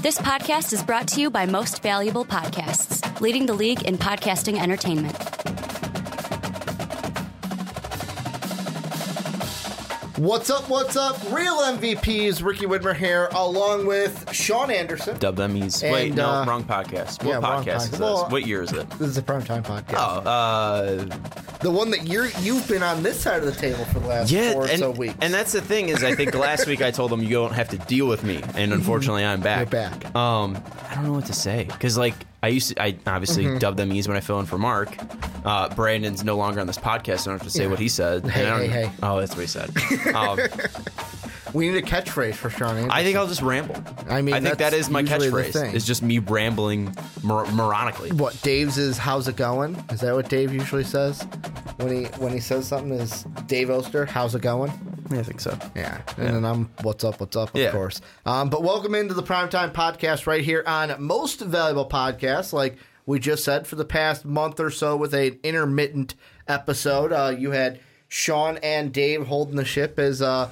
This podcast is brought to you by Most Valuable Podcasts, leading the league in podcasting entertainment. What's up? What's up? Real MVPs, Ricky Widmer here, along with Sean Anderson. Dub them ease. And, Wait, no, uh, wrong podcast. What yeah, wrong podcast podcast. is this? Well, what year is it? This is a primetime podcast. Oh, uh, The one that you're you've been on this side of the table for the last yeah, four or and, so weeks. and that's the thing is, I think last week I told them you don't have to deal with me, and unfortunately I'm back. You're back. Um, I don't know what to say because like I used to, I obviously Mm-hmm. dub them ease when I fill in for Mark. Uh, Brandon's no longer on this podcast, so I don't have to say Yeah. what he said. Hey, And I don't- hey, hey. Oh, that's what he said. Um, we need a catchphrase for Sean Anderson. I think I'll just ramble. I mean, I think that's my usually the catchphrase. thing. It's just me rambling mor- moronically. what Dave's is how's it going? Is that what Dave usually says when he when he says something? Is Dave Oster how's it going? Yeah, I think so. Yeah, and then I'm what's up, what's up, of Yeah. course. Um, but welcome into the Primetime Podcast right here on Most Valuable Podcast. Like we just said, for the past month or so, with an intermittent episode, uh, you had Sean and Dave holding the ship as uh,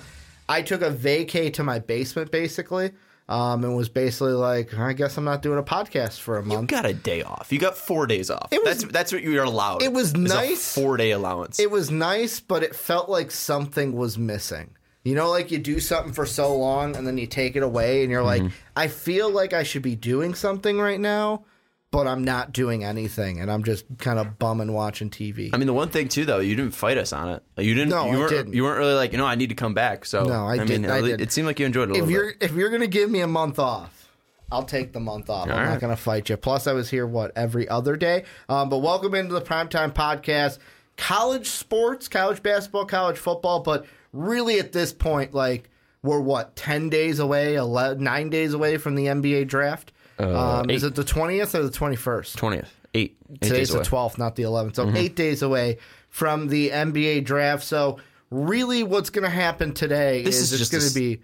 I took a vacay to my basement, basically. Um, and was basically like, I guess I'm not doing a podcast for a month. You got a day off. You got four days off. Was- that's that's what you're allowed. it was nice. four day allowance. it was nice, but it felt like something was missing. You know, like you do something for so long and then you take it away and you're like, I feel like I should be doing something right now, but I'm not doing anything and I'm just kind of bumming watching TV. I mean, the one thing too, though, you didn't fight us on it. Like, you didn't. No, you I weren't. didn't. You weren't really like, you know, I need to come back. So No, I mean, didn't- I didn't. it seemed like you enjoyed it a little. if you're bit. if you're gonna give me a month off, I'll take the month off. I'm All not gonna fight you. Plus, I was here what every other day. Um, but welcome into the primetime podcast. College sports, college basketball, college football, but really at this point, like we're what ten days away, 11, nine days away from the NBA draft. Um, is it the twentieth or the twenty first? Twentieth, eight. eight Today's the. Mm-hmm. twelfth, not the eleventh. So eight days away from the NBA draft. So really, what's going to happen today This is, is it's going to be.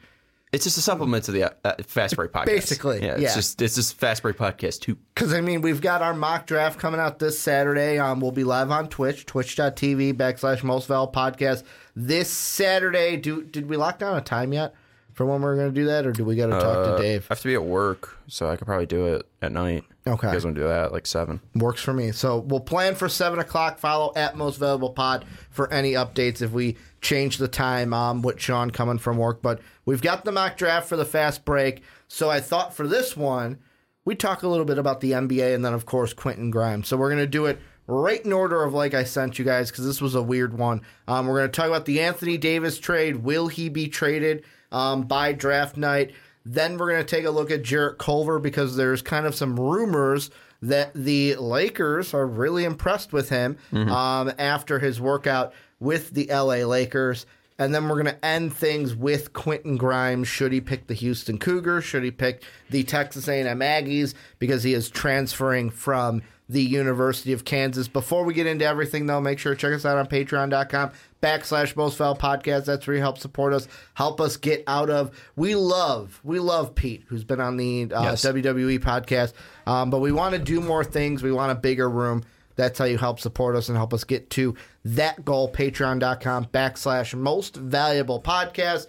It's just a supplement to the uh, uh, Fast Break podcast. Basically, yeah. It's yeah. just it's just Fast Break podcast two. Because, I mean, we've got our mock draft coming out this Saturday. Um, we'll be live on Twitch, twitch.tv backslash most Val podcast. This Saturday, do did we lock down a time yet for when we're going to do that, or do we got to talk Uh, to Dave? I have to be at work, so I could probably do it at night. Okay. You guys want to do that at like seven? Works for me. So we'll plan for 7 o'clock. Follow at most valuable pod for any updates if we change the time um, with Sean coming from work. But we've got the mock draft for the fast break. So I thought for this one, we talk a little bit about the NBA and then, of course, Quentin Grimes. So we're going to do it right in order of like I sent you guys because this was a weird one. Um, we're going to talk about the Anthony Davis trade. Will he be traded um, by draft night? Then we're going to take a look at Jarrett Culver because there's kind of some rumors that the Lakers are really impressed with him um, after his workout with the LA Lakers. And then we're going to end things with Quentin Grimes. Should he pick the Houston Cougars? Should he pick the Texas A&M Aggies? Because he is transferring from the University of Kansas. Before we get into everything, though, make sure to check us out on patreon.com backslash most foul podcast. That's where you help support us, help us get out of. We love, we love Pete, who's been on the uh, Yes. WWE podcast. Um, but we want to do more things. We want a bigger room. That's how you help support us and help us get to that goal. Patreon.com backslash most valuable podcast.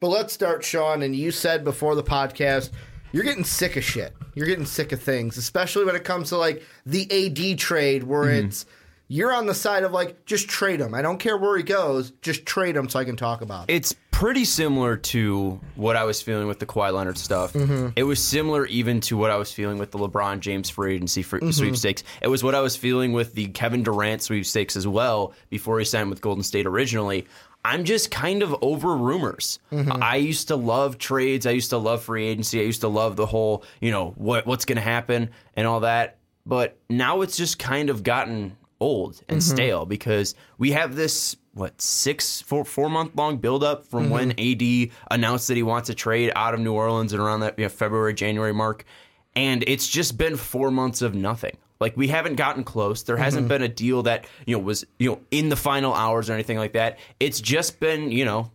But let's start, Sean. And you said before the podcast, you're getting sick of shit. You're getting sick of things, especially when it comes to like the AD trade, where it's you're on the side of like just trade him. I don't care where he goes, just trade him so I can talk about it. It's pretty similar to what I was feeling with the Kawhi Leonard stuff. Mm-hmm. It was similar even to what I was feeling with the LeBron James free agency free Mm-hmm. sweepstakes. It was what I was feeling with the Kevin Durant sweepstakes as well before he signed with Golden State originally. I'm just kind of over rumors. Mm-hmm. I used to love trades. I used to love free agency. I used to love the whole, you know, what what's going to happen and all that. But now it's just kind of gotten old and mm-hmm. stale because we have this what six four four month long build up from when mm-hmm. AD announced that he wants to trade out of New Orleans and around that you know, February January mark, and it's just been four months of nothing. Like we haven't gotten close. There hasn't mm-hmm. been a deal that you know was you know in the final hours or anything like that. It's just been you know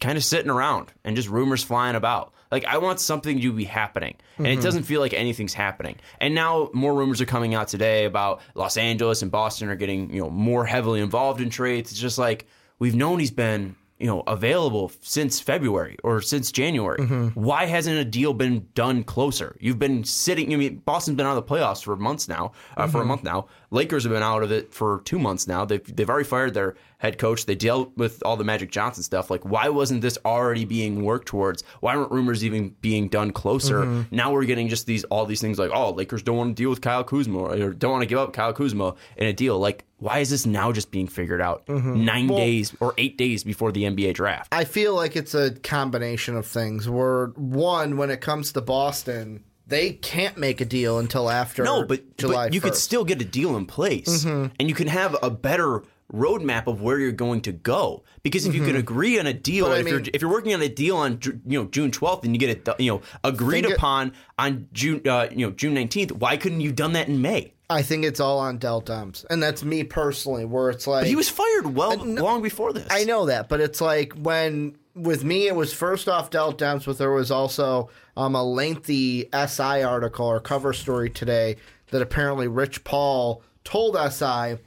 kind of sitting around and just rumors flying about. Like I want something to be happening, and it mm-hmm. doesn't feel like anything's happening. And now more rumors are coming out today about Los Angeles and Boston are getting you know more heavily involved in trades. It's just like we've known he's been you know available since February or since January. Mm-hmm. Why hasn't a deal been done closer? You've been sitting. I mean, Boston's been out of the playoffs for months now. Uh, For a mm-hmm. month now, Lakers have been out of it for two months now. They've they've already fired their head coach. They dealt with all the Magic Johnson stuff. Like, why wasn't this already being worked towards? Why weren't rumors even being done closer? Mm-hmm. Now we're getting just these all these things like, oh, Lakers don't want to deal with Kyle Kuzma or don't want to give up Kyle Kuzma in a deal. Like, why is this now just being figured out mm-hmm. 9 days or eight days before the NBA draft? I feel like it's a combination of things. Where one, when it comes to Boston, they can't make a deal until after No, but, July. but you could still get a deal in place, and you can have a better roadmap of where you're going to go. Because if you can agree on a deal, But if you're if you're working on a deal on you know June 12th and you get it you know agreed Think it- upon on June uh, you know June 19th, why couldn't you done that in May? I think it's all on Del Demps, and that's me personally. Where it's like He was fired well long before this. I know that, but it's like when with me it was first off Del Demps, but there was also um, a lengthy SI article or cover story today that apparently Rich Paul told SI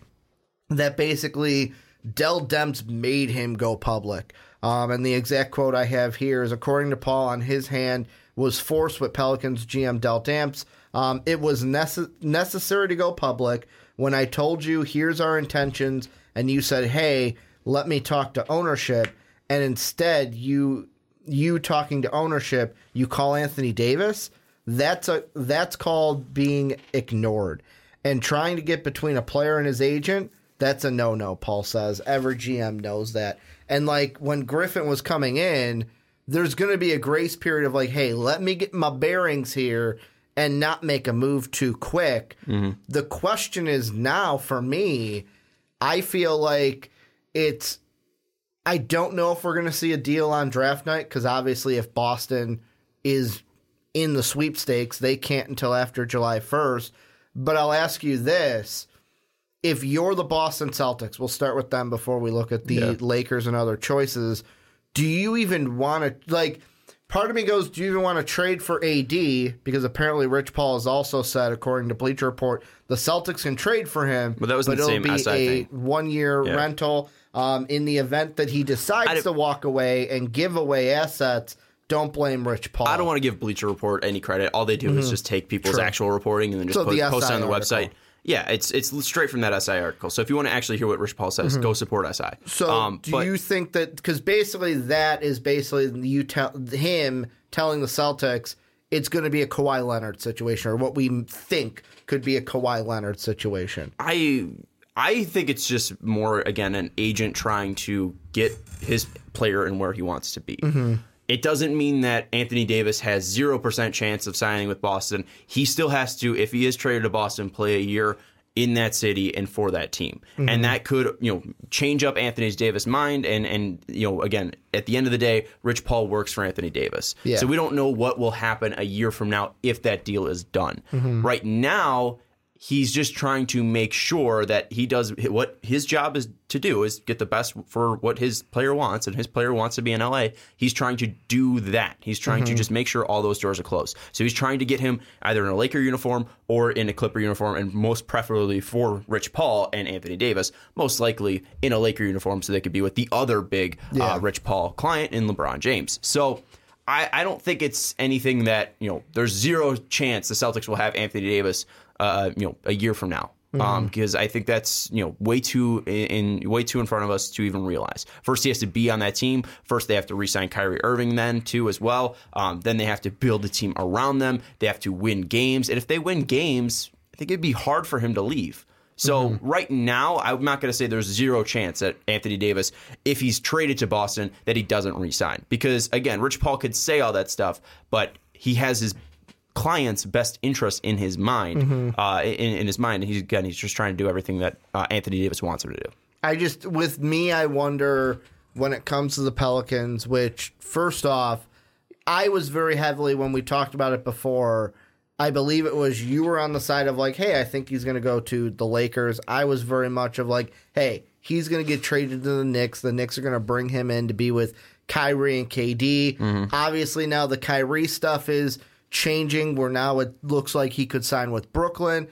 that basically Del Demps made him go public. Um, and the exact quote I have here is according to Paul, on his hand was forced with Pelicans GM Del Demps. Um, it was nece- necessary to go public when I told you, here's our intentions, and you said, hey, let me talk to ownership. And instead, you you talking to ownership, you call Anthony Davis. That's a that's called being ignored and trying to get between a player and his agent. That's a no no. Paul says every GM knows that. And like when Griffin was coming in, there's going to be a grace period of like, hey, let me get my bearings here and not make a move too quick. Mm-hmm. The question is now for me, I feel like it's I don't know if we're going to see a deal on draft night because obviously, if Boston is in the sweepstakes, they can't until after July 1st. But I'll ask you this if you're the Boston Celtics, we'll start with them before we look at the Lakers and other choices. Do you even want to, like, part of me goes, do you even want to trade for AD? Because apparently Rich Paul has also said, according to Bleacher Report, the Celtics can trade for him. But that was the it'll same be SI a thing. one year Yeah. rental. Um, in the event that he decides to walk away and give away assets, don't blame Rich Paul. I don't want to give Bleacher Report any credit. All they do is just take people's Mm-hmm. True. actual reporting and then just So post, the post it on the SI website. Yeah, it's it's straight from that SI article. So if you want to actually hear what Rich Paul says, go support SI. Mm-hmm. So um, do but you think that because basically that is basically you tell him telling the Celtics it's going to be a Kawhi Leonard situation or what we think could be a Kawhi Leonard situation? I I think it's just more again an agent trying to get his player and where he wants to be. Mm-hmm. It doesn't mean that Anthony Davis has zero percent chance of signing with Boston. He still has to, if he is traded to Boston, play a year in that city and for that team, Mm-hmm. and that could you know change up Anthony Davis' mind. And and you know again at the end of the day, Rich Paul works for Anthony Davis, Yeah. so we don't know what will happen a year from now if that deal is done. Mm-hmm. Right now, he's just trying to make sure that he does what his job is to do is get the best for what his player wants and his player wants to be in LA. He's trying to do that. He's trying Mm-hmm. to just make sure all those doors are closed. So he's trying to get him either in a Laker uniform or in a Clipper uniform and most preferably for Rich Paul and Anthony Davis, most likely in a Laker uniform so they could be with the other big Yeah. uh, Rich Paul client in LeBron James. So I, I don't think it's anything that you know. There's zero chance the Celtics will have Anthony Davis, uh, you know, a year from now. Um, because I think that's you know way too in, in way too in front of us to even realize. First, he has to be on that team. First, they have to re-sign Kyrie Irving then too as well. Um, then they have to build a team around them. They have to win games, and if they win games, I think it'd be hard for him to leave. So right now, I'm not going to say there's zero chance that Anthony Davis, if he's traded to Boston, that he doesn't resign. Because again, Rich Paul could say all that stuff, but he has his client's best interest in his mind, uh, in, in his mind. And he's again, he's just trying to do everything that uh, Anthony Davis wants him to do. I just, with me, I wonder when it comes to the Pelicans, which, first off, I was very heavily, when we talked about it before, I believe it was you were on the side of like, hey, I think he's going to go to the Lakers. I was very much of like, hey, he's going to get traded to the Knicks. The Knicks are going to bring him in to be with Kyrie and KD. Obviously, now the Kyrie stuff is changing where now it looks like he could sign with Brooklyn.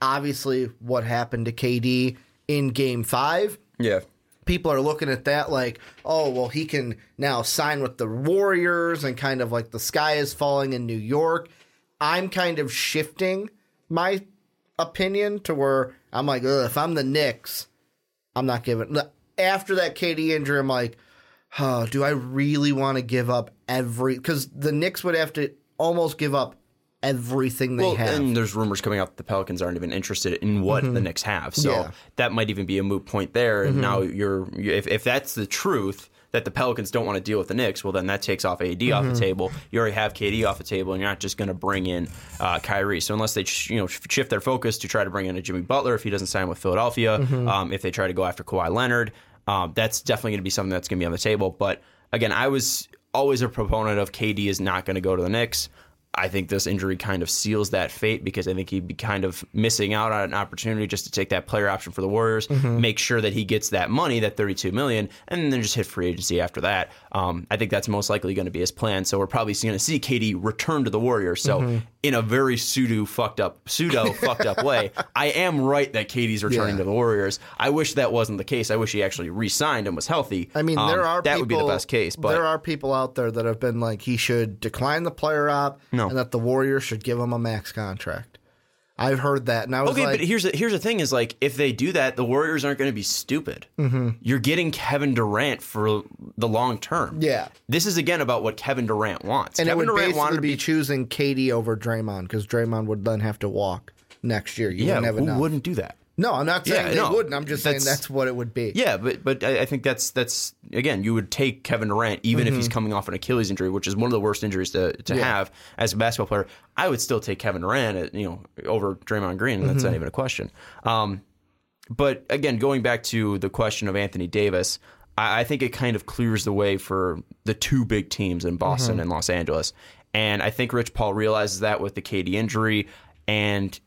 Obviously, what happened to KD in game five Yeah. people are looking at that like, oh, well, he can now sign with the Warriors and kind of like the sky is falling in New York. I'm kind of shifting my opinion to where I'm like, Ugh, if I'm the Knicks, I'm not giving. After that KD injury, I'm like, oh, do I really want to give up every? Because the Knicks would have to almost give up everything they Well, have. and there's rumors coming out that the Pelicans aren't even interested in what the Knicks have. So Yeah. that might even be a moot point there. And now you're if if that's the truth that the Pelicans don't want to deal with the Knicks, well then that takes off AD off the table. You already have KD off the table, and you're not just going to bring in uh, Kyrie. So unless they sh- you know shift their focus to try to bring in a Jimmy Butler if he doesn't sign with Philadelphia, um, if they try to go after Kawhi Leonard, um, that's definitely going to be something that's going to be on the table. But again, I was always a proponent of KD is not going to go to the Knicks. I think this injury kind of seals that fate because I think he'd be kind of missing out on an opportunity just to take that player option for the Warriors, mm-hmm. make sure that he gets that money, that 32 million, and then just hit free agency after that. Um, I think that's most likely going to be his plan. So we're probably going to see KD return to the Warriors. So in a very pseudo fucked up, pseudo fucked up way, I am right that KD's returning Yeah. to the Warriors. I wish that wasn't the case. I wish he actually re-signed and was healthy. I mean, Um, there are that people, would be the best case, but there are people out there that have been like he should decline the player op, No. and that the Warriors should give him a max contract. I've heard that, and I was Okay, like, but here's the, here's the thing: is like if they do that, the Warriors aren't going to be stupid. Mm-hmm. You're getting Kevin Durant for the long term. yeah. This is again about what Kevin Durant wants. And Kevin it would Durant basically wanted to be be. choosing KD over Draymond because Draymond would then have to walk next year. You Yeah, wouldn't who enough. wouldn't do that? No, I'm not saying Yeah, they no. wouldn't. I'm just saying That's- what it would be. Yeah, but but I I think that's that's again, you would take Kevin Durant even if Mm-hmm. he's coming off an Achilles injury, which is one of the worst injuries to, to Yeah. have as a basketball player. I would still take Kevin Durant, at, you know, over Draymond Green. That's Mm-hmm. not even a question. Um, but again, going back to the question of Anthony Davis, I, I think it kind of clears the way for the two big teams in Boston Mm-hmm. and Los Angeles. And I think Rich Paul realizes that with the KD injury. And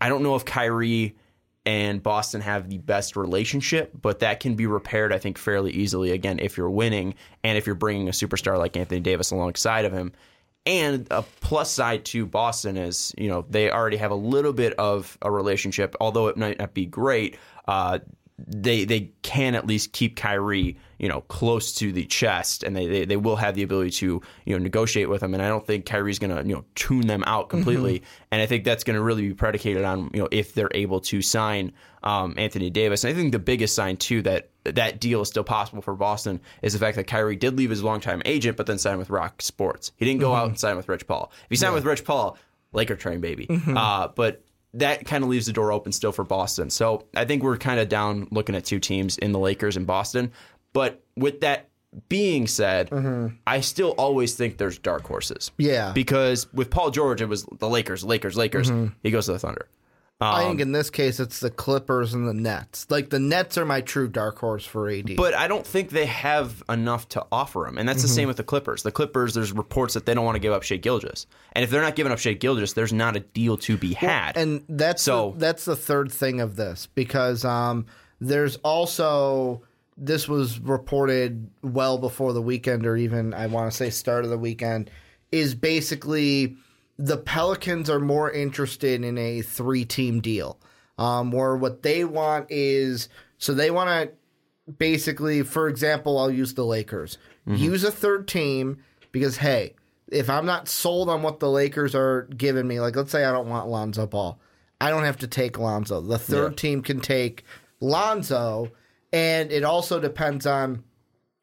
I don't know if Kyrie and Boston have the best relationship, but that can be repaired, I think, fairly easily. Again, if you're winning and if you're bringing a superstar like Anthony Davis alongside of him. And a plus side to Boston is, you know, they already have a little bit of a relationship, although it might not be great. Uh, they they can at least keep Kyrie, you know, close to the chest, and they, they, they will have the ability to you know negotiate with him. And I don't think Kyrie's going to you know tune them out completely. And I think that's going to really be predicated on you know if they're able to sign um, Anthony Davis. And I think the biggest sign too that that deal is still possible for Boston is the fact that Kyrie did leave his longtime agent, but then signed with Rock Sports. He didn't go out and sign with Rich Paul. If he signed with Rich Paul, Laker train baby. Uh, but that kind of leaves the door open still for Boston. So I think we're kind of down looking at two teams in the Lakers and Boston. But with that being said, mm-hmm. I still always think there's dark horses. Yeah. Because with Paul George, it was the Lakers, Lakers, Lakers. Mm-hmm. He goes to the Thunder. I Um, think in this case it's the Clippers and the Nets. Like the Nets are my true dark horse for AD. But I don't think they have enough to offer him. And that's the Mm-hmm. same with the Clippers. The Clippers, there's reports that they don't want to give up Shai Gilgeous. And if they're not giving up Shai Gilgeous, there's not a deal to be had. and that's So- the, that's the third thing of this because um, there's also this was reported well before the weekend or even I want to say start of the weekend is basically the Pelicans are more interested in a three team deal um, where what they want is so they want to basically for example I'll use the Lakers use a third team because hey if I'm not sold on what the Lakers are giving me, like let's say I don't want Lonzo Ball, I don't have to take Lonzo. The third Yeah. team can take Lonzo, and it also depends on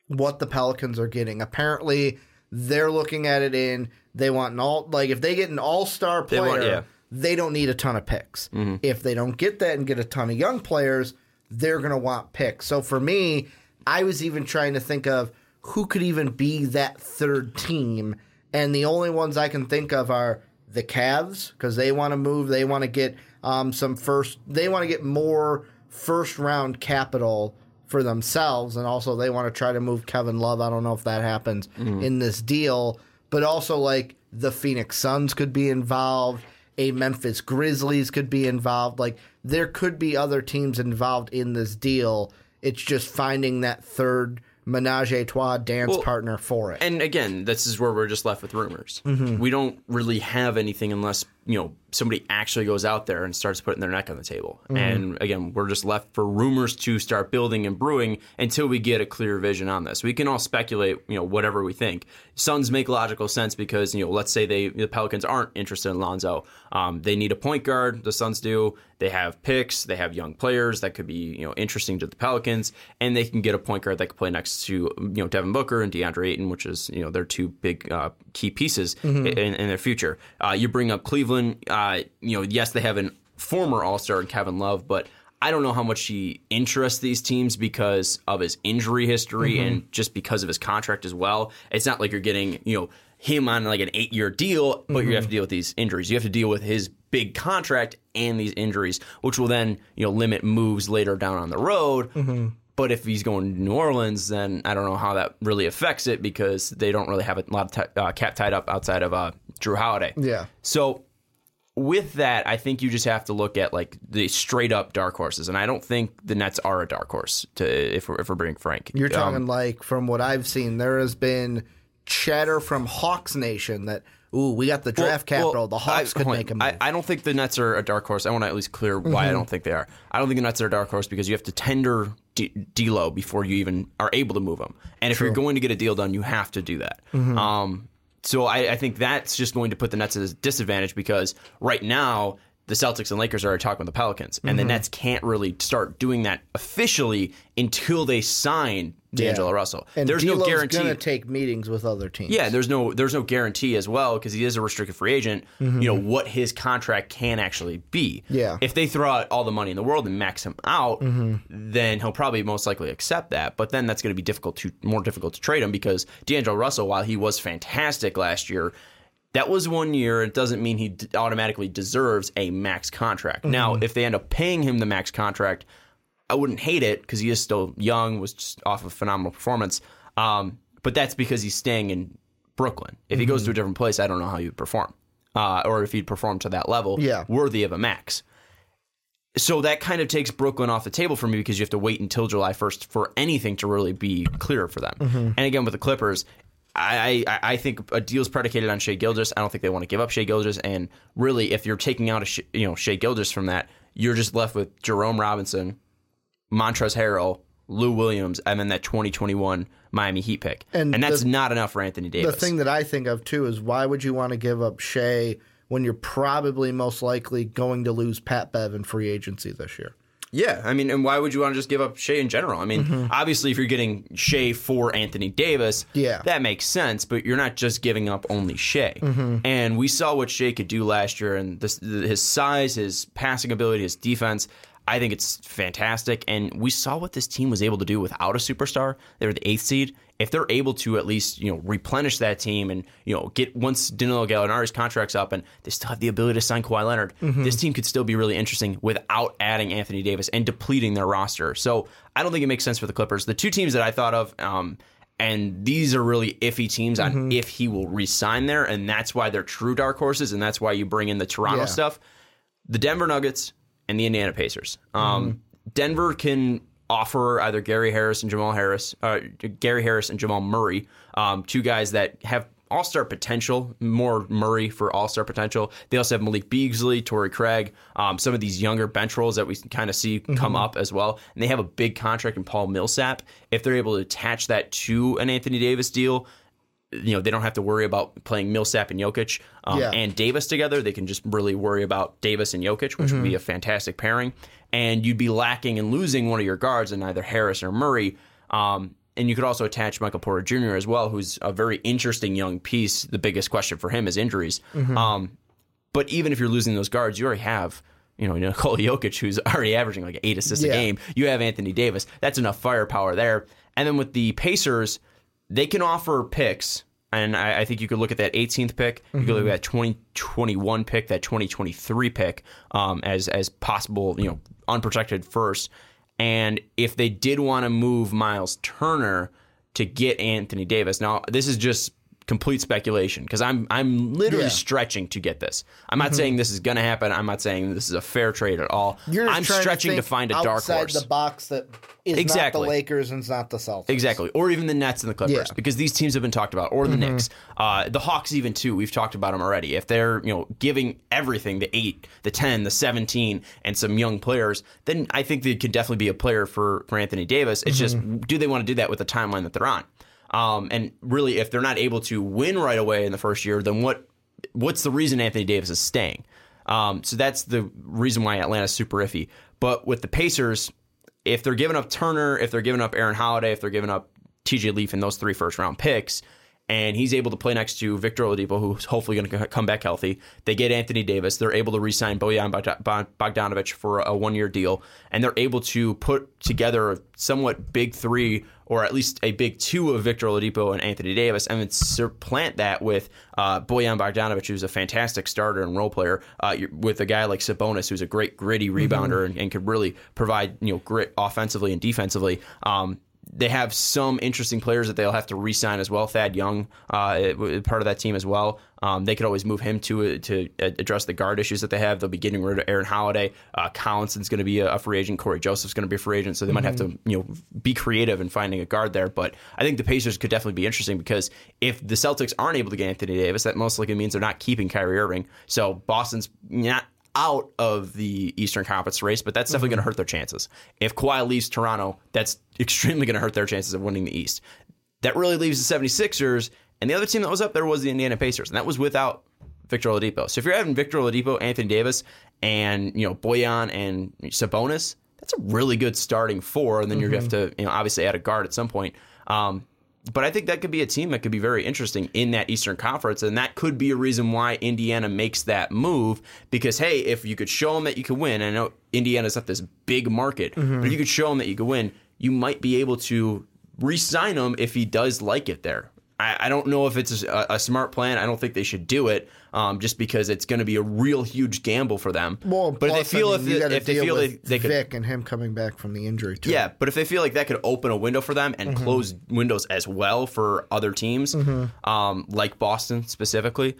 what the Pelicans are getting. Apparently, they're looking at it in they want an all like if they get an all star player, want- yeah. they don't need a ton of picks. If they don't get that and get a ton of young players, they're going to want picks. So for me, I was even trying to think of who could even be that third team, and the only ones I can think of are the Cavs because they want to move. They want to get um, some first. They want to get more first round capital for themselves, and also they want to try to move Kevin Love. I don't know if that happens in this deal, but also like the Phoenix Suns could be involved. A Memphis Grizzlies could be involved. Like there could be other teams involved in this deal. It's just finding that third menage a trois dance Well, partner for it. And again, this is where we're just left with rumors. Mm-hmm. We don't really have anything unless you know somebody actually goes out there and starts putting their neck on the table. Mm-hmm. And again, we're just left for rumors to start building and brewing until we get a clear vision on this. We can all speculate, you know, whatever we think. Suns make logical sense because you know, let's say they the Pelicans aren't interested in Lonzo. Um, they need a point guard. The Suns do. They have picks. They have young players that could be you know interesting to the Pelicans, and they can get a point guard that could play next to you know Devin Booker and DeAndre Ayton, which is you know their two big uh, key pieces in, in their future. Uh, you bring up Cleveland. Uh, you know, yes, they have an former All Star in Kevin Love, but I don't know how much he interests these teams because of his injury history and just because of his contract as well. It's not like you're getting, you know, him on like an eight year deal, but you have to deal with these injuries. You have to deal with his big contract and these injuries, which will then, you know, limit moves later down on the road. But if he's going to New Orleans, then I don't know how that really affects it because they don't really have a lot of ti uh, cap tied up outside of uh, Jrue Holiday. Yeah. So with that, I think you just have to look at like the straight up dark horses, and I don't think the Nets are a dark horse. To if we're if we're being frank, You're Um, talking like from what I've seen, there has been chatter from Hawks Nation that ooh, we got the draft Well, capital. well, the Hawks I- could make a move. I, I don't think the Nets are a dark horse. I want to at least clear why Mm-hmm. I don't think they are. I don't think the Nets are a dark horse because you have to tender D- D'Lo before you even are able to move him. And if you're going to get a deal done, you have to do that. Mm-hmm. Um, so I, I think that's just going to put the Nets at a disadvantage because right now the Celtics and Lakers are talking with the Pelicans, and the Mm-hmm. Nets can't really start doing that officially until they sign D'Angelo Yeah. Russell. and There's D'Lo's no guarantee. He's going to take meetings with other teams. Yeah, there's no there's no guarantee as well because he is a restricted free agent. You know what his contract can actually be. Mm-hmm. Yeah. If they throw out all the money in the world and max him out, Mm-hmm. then he'll probably most likely accept that. But then that's going to be difficult to more difficult to trade him because D'Angelo Russell, while he was fantastic last year. That was one year. It doesn't mean he d- automatically deserves a max contract. Now, if they end up paying him the max contract, I wouldn't hate it because he is still young, was just off a phenomenal performance. Um, but that's because he's staying in Brooklyn. If he goes to a different place, I don't know how he would perform, uh, or if he'd perform to that level, Yeah. worthy of a max. So that kind of takes Brooklyn off the table for me because you have to wait until July 1st for anything to really be clear for them. And again, with the Clippers, I, I I think a deal's predicated on Shai Gilgeous. I don't think they want to give up Shai Gilgeous. And really, if you're taking out a you know Shai Gilgeous from that, you're just left with Jerome Robinson, Montrezl Harrell, Lou Williams, and then that 2021 Miami Heat pick. And And, that's the- not enough for Anthony Davis. The thing that I think of too is why would you want to give up Shai when you're probably most likely going to lose Pat Bev in free agency this year? Yeah, I mean, and why would you want to just give up Shai in general? I mean, mm-hmm. obviously, if you're getting Shai for Anthony Davis, Yeah. that makes sense. But you're not just giving up only Shai. Mm-hmm. And we saw what Shai could do last year, and this, his size, his passing ability, his defense. I think it's fantastic, and we saw what this team was able to do without a superstar. They were the eighth seed. If they're able to at least you know replenish that team and you know get once Danilo Gallinari's contract's up and they still have the ability to sign Kawhi Leonard, this team could still be really interesting without adding Anthony Davis and depleting their roster. So I don't think it makes sense for the Clippers. The two teams that I thought of. Um, and these are really iffy teams on if he will re-sign there, and that's why they're true dark horses, and that's why you bring in the Toronto Yeah. stuff the Denver Nuggets and the Indiana Pacers. Um, Denver can offer either Gary Harris and Jamal Harris, uh, Gary Harris and Jamal Murray, um, two guys that have all star potential, more Murray for all star potential. They also have Malik Beasley, Torrey Craig, um, some of these younger bench roles that we kind of see come up as well. And they have a big contract in Paul Millsap. If they're able to attach that to an Anthony Davis deal, you know they don't have to worry about playing Millsap and Jokic um, Yeah. and Davis together. They can just really worry about Davis and Jokic, which would be a fantastic pairing. And you'd be lacking and losing one of your guards in either Harris or Murray. Um, and you could also attach Michael Porter Jr. as well, who's a very interesting young piece. The biggest question for him is injuries. Um, but even if you're losing those guards, you already have. You know, Nikola Jokic, who's already averaging like eight assists Yeah. a game. You have Anthony Davis. That's enough firepower there. And then with the Pacers, they can offer picks, and I, I think you could look at that 18th pick, you could look at that 2021 pick, that 2023 pick, um, as as possible, you know, unprotected first. And if they did want to move Miles Turner to get Anthony Davis, now this is just complete speculation because I'm I'm literally Yeah. stretching to get this. I'm not saying this is going to happen. I'm not saying this is a fair trade at all. You're I'm stretching to, think find a dark outside horse. the box that is Exactly. not the Lakers and it's not the Celtics. Exactly, or even the Nets and the Clippers, Yeah. Mm-hmm. because these teams have been talked about, or the Knicks, uh, the Hawks, even too. We've talked about them already. If they're you know giving everything, the eight, the ten, the seventeen, and some young players, then I think they could definitely be a player for for Anthony Davis. It's Mm-hmm. just do they want to do that with the timeline that they're on? Um, and really, if they're not able to win right away in the first year, then what? What's the reason Anthony Davis is staying? Um, so that's the reason why Atlanta's super iffy. But with the Pacers, if they're giving up Turner, if they're giving up Aaron Holiday, if they're giving up TJ Leaf in those three first round picks, and he's able to play next to Victor Oladipo, who's hopefully going to come back healthy. They get Anthony Davis. They're able to re-sign Bojan Bogda- Bog- Bogdanovich for a one-year deal, and they're able to put together a somewhat big three, or at least a big two of Victor Oladipo and Anthony Davis, and then supplant that with uh, Bojan Bogdanovich, who's a fantastic starter and role player, uh, with a guy like Sabonis, who's a great gritty rebounder and, and could really provide you know grit offensively and defensively. Um, they have some interesting players that they'll have to re-sign as well. Thad Young, uh, part of that team as well. Um, they could always move him to to address the guard issues that they have. They'll be getting rid of Aaron Holiday. Uh, Collison's going to be a, a free agent. Cory Joseph's going to be a free agent. So they might have to you know be creative in finding a guard there. But I think the Pacers could definitely be interesting because if the Celtics aren't able to get Anthony Davis, that most likely means they're not keeping Kyrie Irving. So Boston's not out of the Eastern Conference race, but that's definitely going to hurt their chances. If Kawhi leaves Toronto, that's extremely going to hurt their chances of winning the East. That really leaves the 76ers, and the other team that was up there was the Indiana Pacers, and that was without Victor Oladipo. So if you're having Victor Oladipo, Anthony Davis, and you know Bojan and Sabonis, that's a really good starting four, and then you're going to have to you know obviously add a guard at some point. Um, but I think that could be a team that could be very interesting in that Eastern Conference, and that could be a reason why Indiana makes that move. Because hey, if you could show them that you could win, I know Indiana's not this big market, but if mm-hmm. you could show them that you could win, you might be able to re-sign him if he does like it there. I, I don't know if it's a, a smart plan. I don't think they should do it, um, just because it's going to be a real huge gamble for them. Well, but plus, if they feel I mean, if, if they feel they, they could Vic and him coming back from the injury too. yeah, but if they feel like that could open a window for them and close windows as well for other teams, um, like Boston specifically,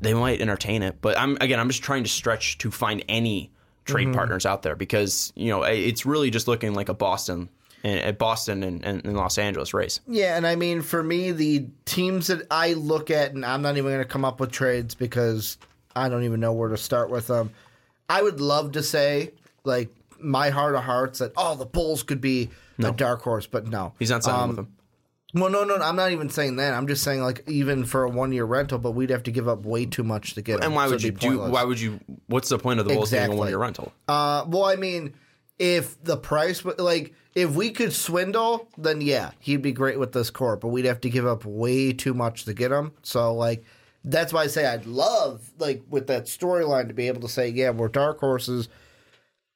they might entertain it. But I'm again, I'm just trying to stretch to find any trade partners out there because you know it's really just looking like a Boston, a Boston and, and, and Los Angeles race. Yeah, and I mean, for me, the teams that I look at, and I'm not even going to come up with trades because I don't even know where to start with them. I would love to say, like, my heart of hearts, that, oh, the Bulls could be a dark horse, but no. He's not signing Um, with them. Well, no, no, no, I'm not even saying that. I'm just saying, like, even for a one year rental, but we'd have to give up way too much to get him. And why so would it'd you do? Why would you? What's the point of the Bulls getting a one year rental? Uh, well, I mean, if the price, like, if we could swindle, then yeah, he'd be great with this core. But we'd have to give up way too much to get him. So, like, that's why I say I'd love, like, with that storyline to be able to say, yeah, we're dark horses.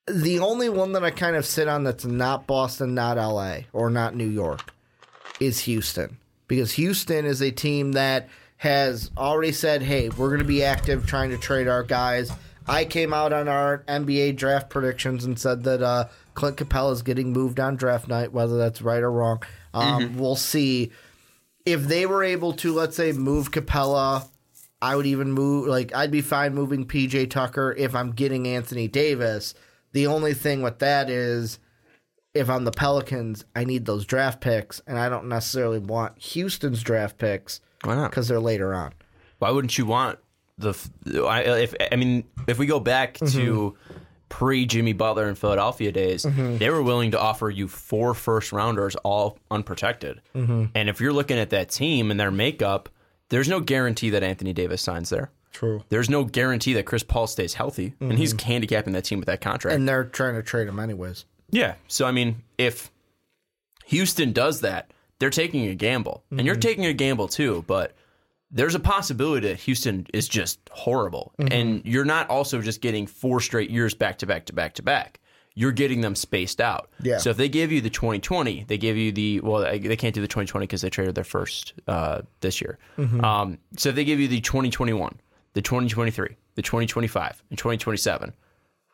The only one that I kind of sit on that's not Boston, not LA, or not New York is Houston. Because Houston is a team that has already said, hey, we're going to be active trying to trade our guys. I came out on our NBA draft predictions and said that uh, Clint Capela is getting moved on draft night, whether that's right or wrong. Um, We'll see. If they were able to, let's say, move Capela, I would even move, like, I'd be fine moving PJ Tucker if I'm getting Anthony Davis. The only thing with that is if I'm the Pelicans, I need those draft picks, and I don't necessarily want Houston's draft picks Why not? because they're later on. Why wouldn't you want the? if I mean, if we go back to pre Jimmy Butler and Philadelphia days, mm-hmm. they were willing to offer you four first rounders, all unprotected. Mm-hmm. And if you're looking at that team and their makeup, there's no guarantee that Anthony Davis signs there. True. There's no guarantee that Chris Paul stays healthy, and he's mm-hmm. handicapping that team with that contract. And they're trying to trade him anyways. Yeah. So I mean, if Houston does that, they're taking a gamble, and you're taking a gamble too. But there's a possibility that Houston is just horrible, and you're not also just getting four straight years back to back to back to back. You're getting them spaced out. Yeah. So if they give you the 2020, they give you the well, they can't do the 2020 because they traded their first uh, this year. Um, so if they give you the 2021, the 2023, the 2025, and 2027.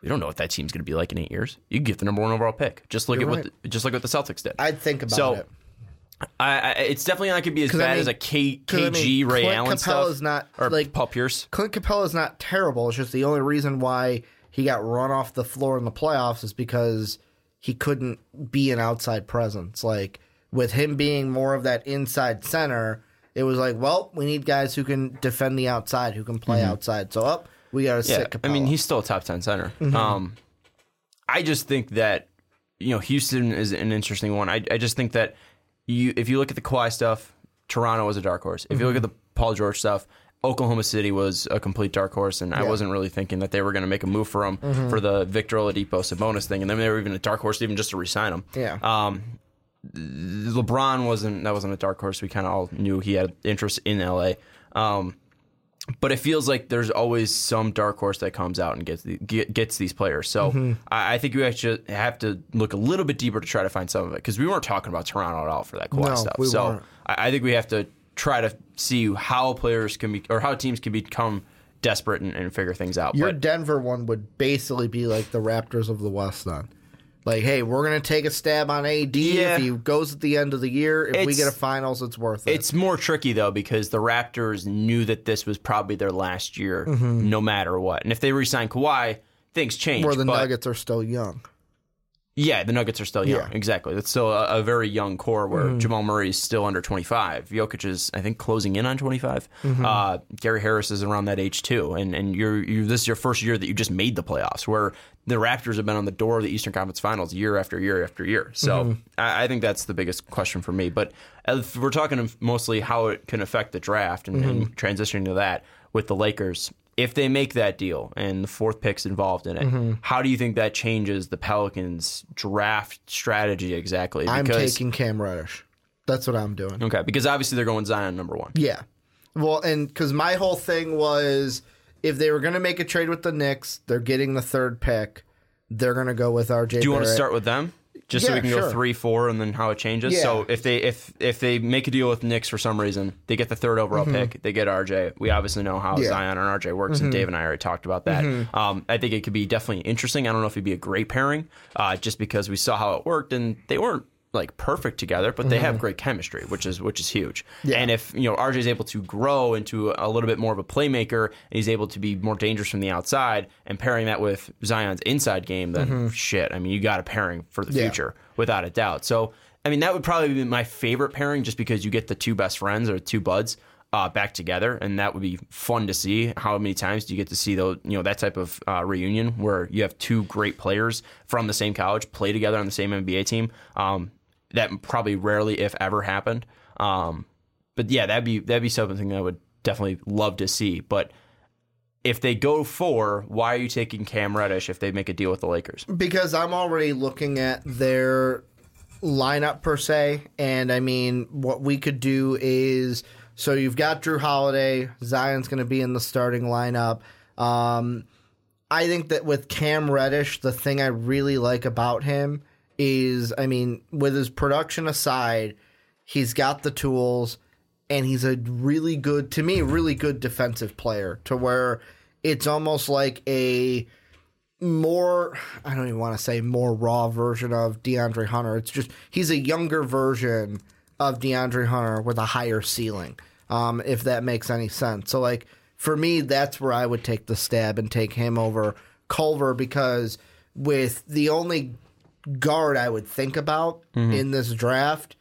We don't know what that team's going to be like in eight years. You can get the number one overall pick. Just look You're at right. what the, just look what the Celtics did. I'd think about So, it. I, I, it's definitely not going to be as 'Cause I bad mean- as a K, 'cause I KG mean, Ray Clint Allen Capella's stuff, not, or like- Paul Pierce. Clint Capela's not terrible. It's just the only reason why he got run off the floor in the playoffs is because he couldn't be an outside presence. Like with him being more of that inside center, it was like, well, we need guys who can defend the outside, who can play outside. So up, we got to Yeah, sit I mean he's still a top ten center. Mm-hmm. Um, I just think that you know Houston is an interesting one. I I just think that you if you look at the Kawhi stuff, Toronto was a dark horse. If you Mm-hmm. look at the Paul George stuff. Oklahoma City was a complete dark horse, and I Yeah. Mm-hmm. wasn't really thinking that they were going to make a move for him for the Victor Oladipo Sabonis thing, and then they were even a dark horse even just to resign him. yeah. Um, LeBron wasn't that wasn't a dark horse. We kind of all knew he had interest in LA. Um, but it feels like there's always some dark horse that comes out and gets the, get, gets these players. So Mm-hmm. I, I think we actually have to look a little bit deeper to try to find some of it because we weren't talking about Toronto at all for that Kawhi No, stuff. we so weren't. I, I think we have to try to see how players can be or how teams can become desperate and, and figure things out. Your but Denver one would basically be like the Raptors of the West then. Like, hey, we're gonna take a stab on AD Yeah. if he goes at the end of the year. If we get a finals, it's worth it. It's more tricky though because the Raptors knew that this was probably their last year, Mm-hmm. no matter what. And if they resign Kawhi, things change. where the but- Nuggets are still young. Yeah, the Nuggets are still young. Yeah. Exactly. That's still a, a very young core where Jamal Murray is still under 25. Jokic is, I think, closing in on 25. Mm-hmm. Uh, Gary Harris is around that age too. And and you're, you this is your first year that you just made the playoffs, where the Raptors have been on the door of the Eastern Conference Finals year after year after year. So Mm-hmm. I, I think that's the biggest question for me. But if we're talking mostly how it can affect the draft and, Mm-hmm. and transitioning to that with the Lakers, if they make that deal and the fourth pick's involved in it, Mm-hmm. how do you think that changes the Pelicans' draft strategy exactly? I'm Because taking Cam Reddish. That's what I'm doing. okay, because obviously they're going Zion number one. Yeah. Well, and because my whole thing was if they were going to make a trade with the Knicks, they're getting the third pick. They're going to go with RJ. Do you want to start with them? Just so we can sure. go three, four, and then how it changes. Yeah. So if they if if they make a deal with Knicks for some reason, they get the third overall pick. They get RJ. We obviously know how Mm-hmm. Yeah. Mm-hmm. Zion and RJ works, and Dave and I already talked about that. Um, I think it could be definitely interesting. I don't know if it'd be a great pairing, uh, just because we saw how it worked, and they weren't like perfect together, but they have great chemistry, which is which is huge. Mm-hmm. Yeah. And if you know RJ is able to grow into a little bit more of a playmaker, and he's able to be more dangerous from the outside, and pairing that with Zion's inside game, then shit. I mean, you got a pairing for the Mm-hmm. Yeah. future without a doubt. So, I mean, that would probably be my favorite pairing, just because you get the two best friends or two buds. Uh, back together, and that would be fun to see. How many times do you get to see those, you know, that type of uh, reunion where you have two great players from the same college play together on the same NBA team? Um, that probably rarely, if ever, happened. Um, but yeah, that'd be that'd be something I would definitely love to see. But if they go for, why are you taking Cam Reddish if they make a deal with the Lakers? because I'm already looking at their lineup per se, and I mean, what we could do is so you've got Jrue Holiday, Zion's going to be in the starting lineup. Um, I think that with Cam Reddish, the thing I really like about him is, I mean, with his production aside, he's got the tools and he's a really good, to me, really good defensive player to where it's almost like a more I don't even want to say more raw version of DeAndre Hunter. It's just he's a younger version of DeAndre Hunter with a higher ceiling. Um, if that makes any sense. So like for me, that's where I would take the stab and take him over Culver because with the only guard I would think about in this draft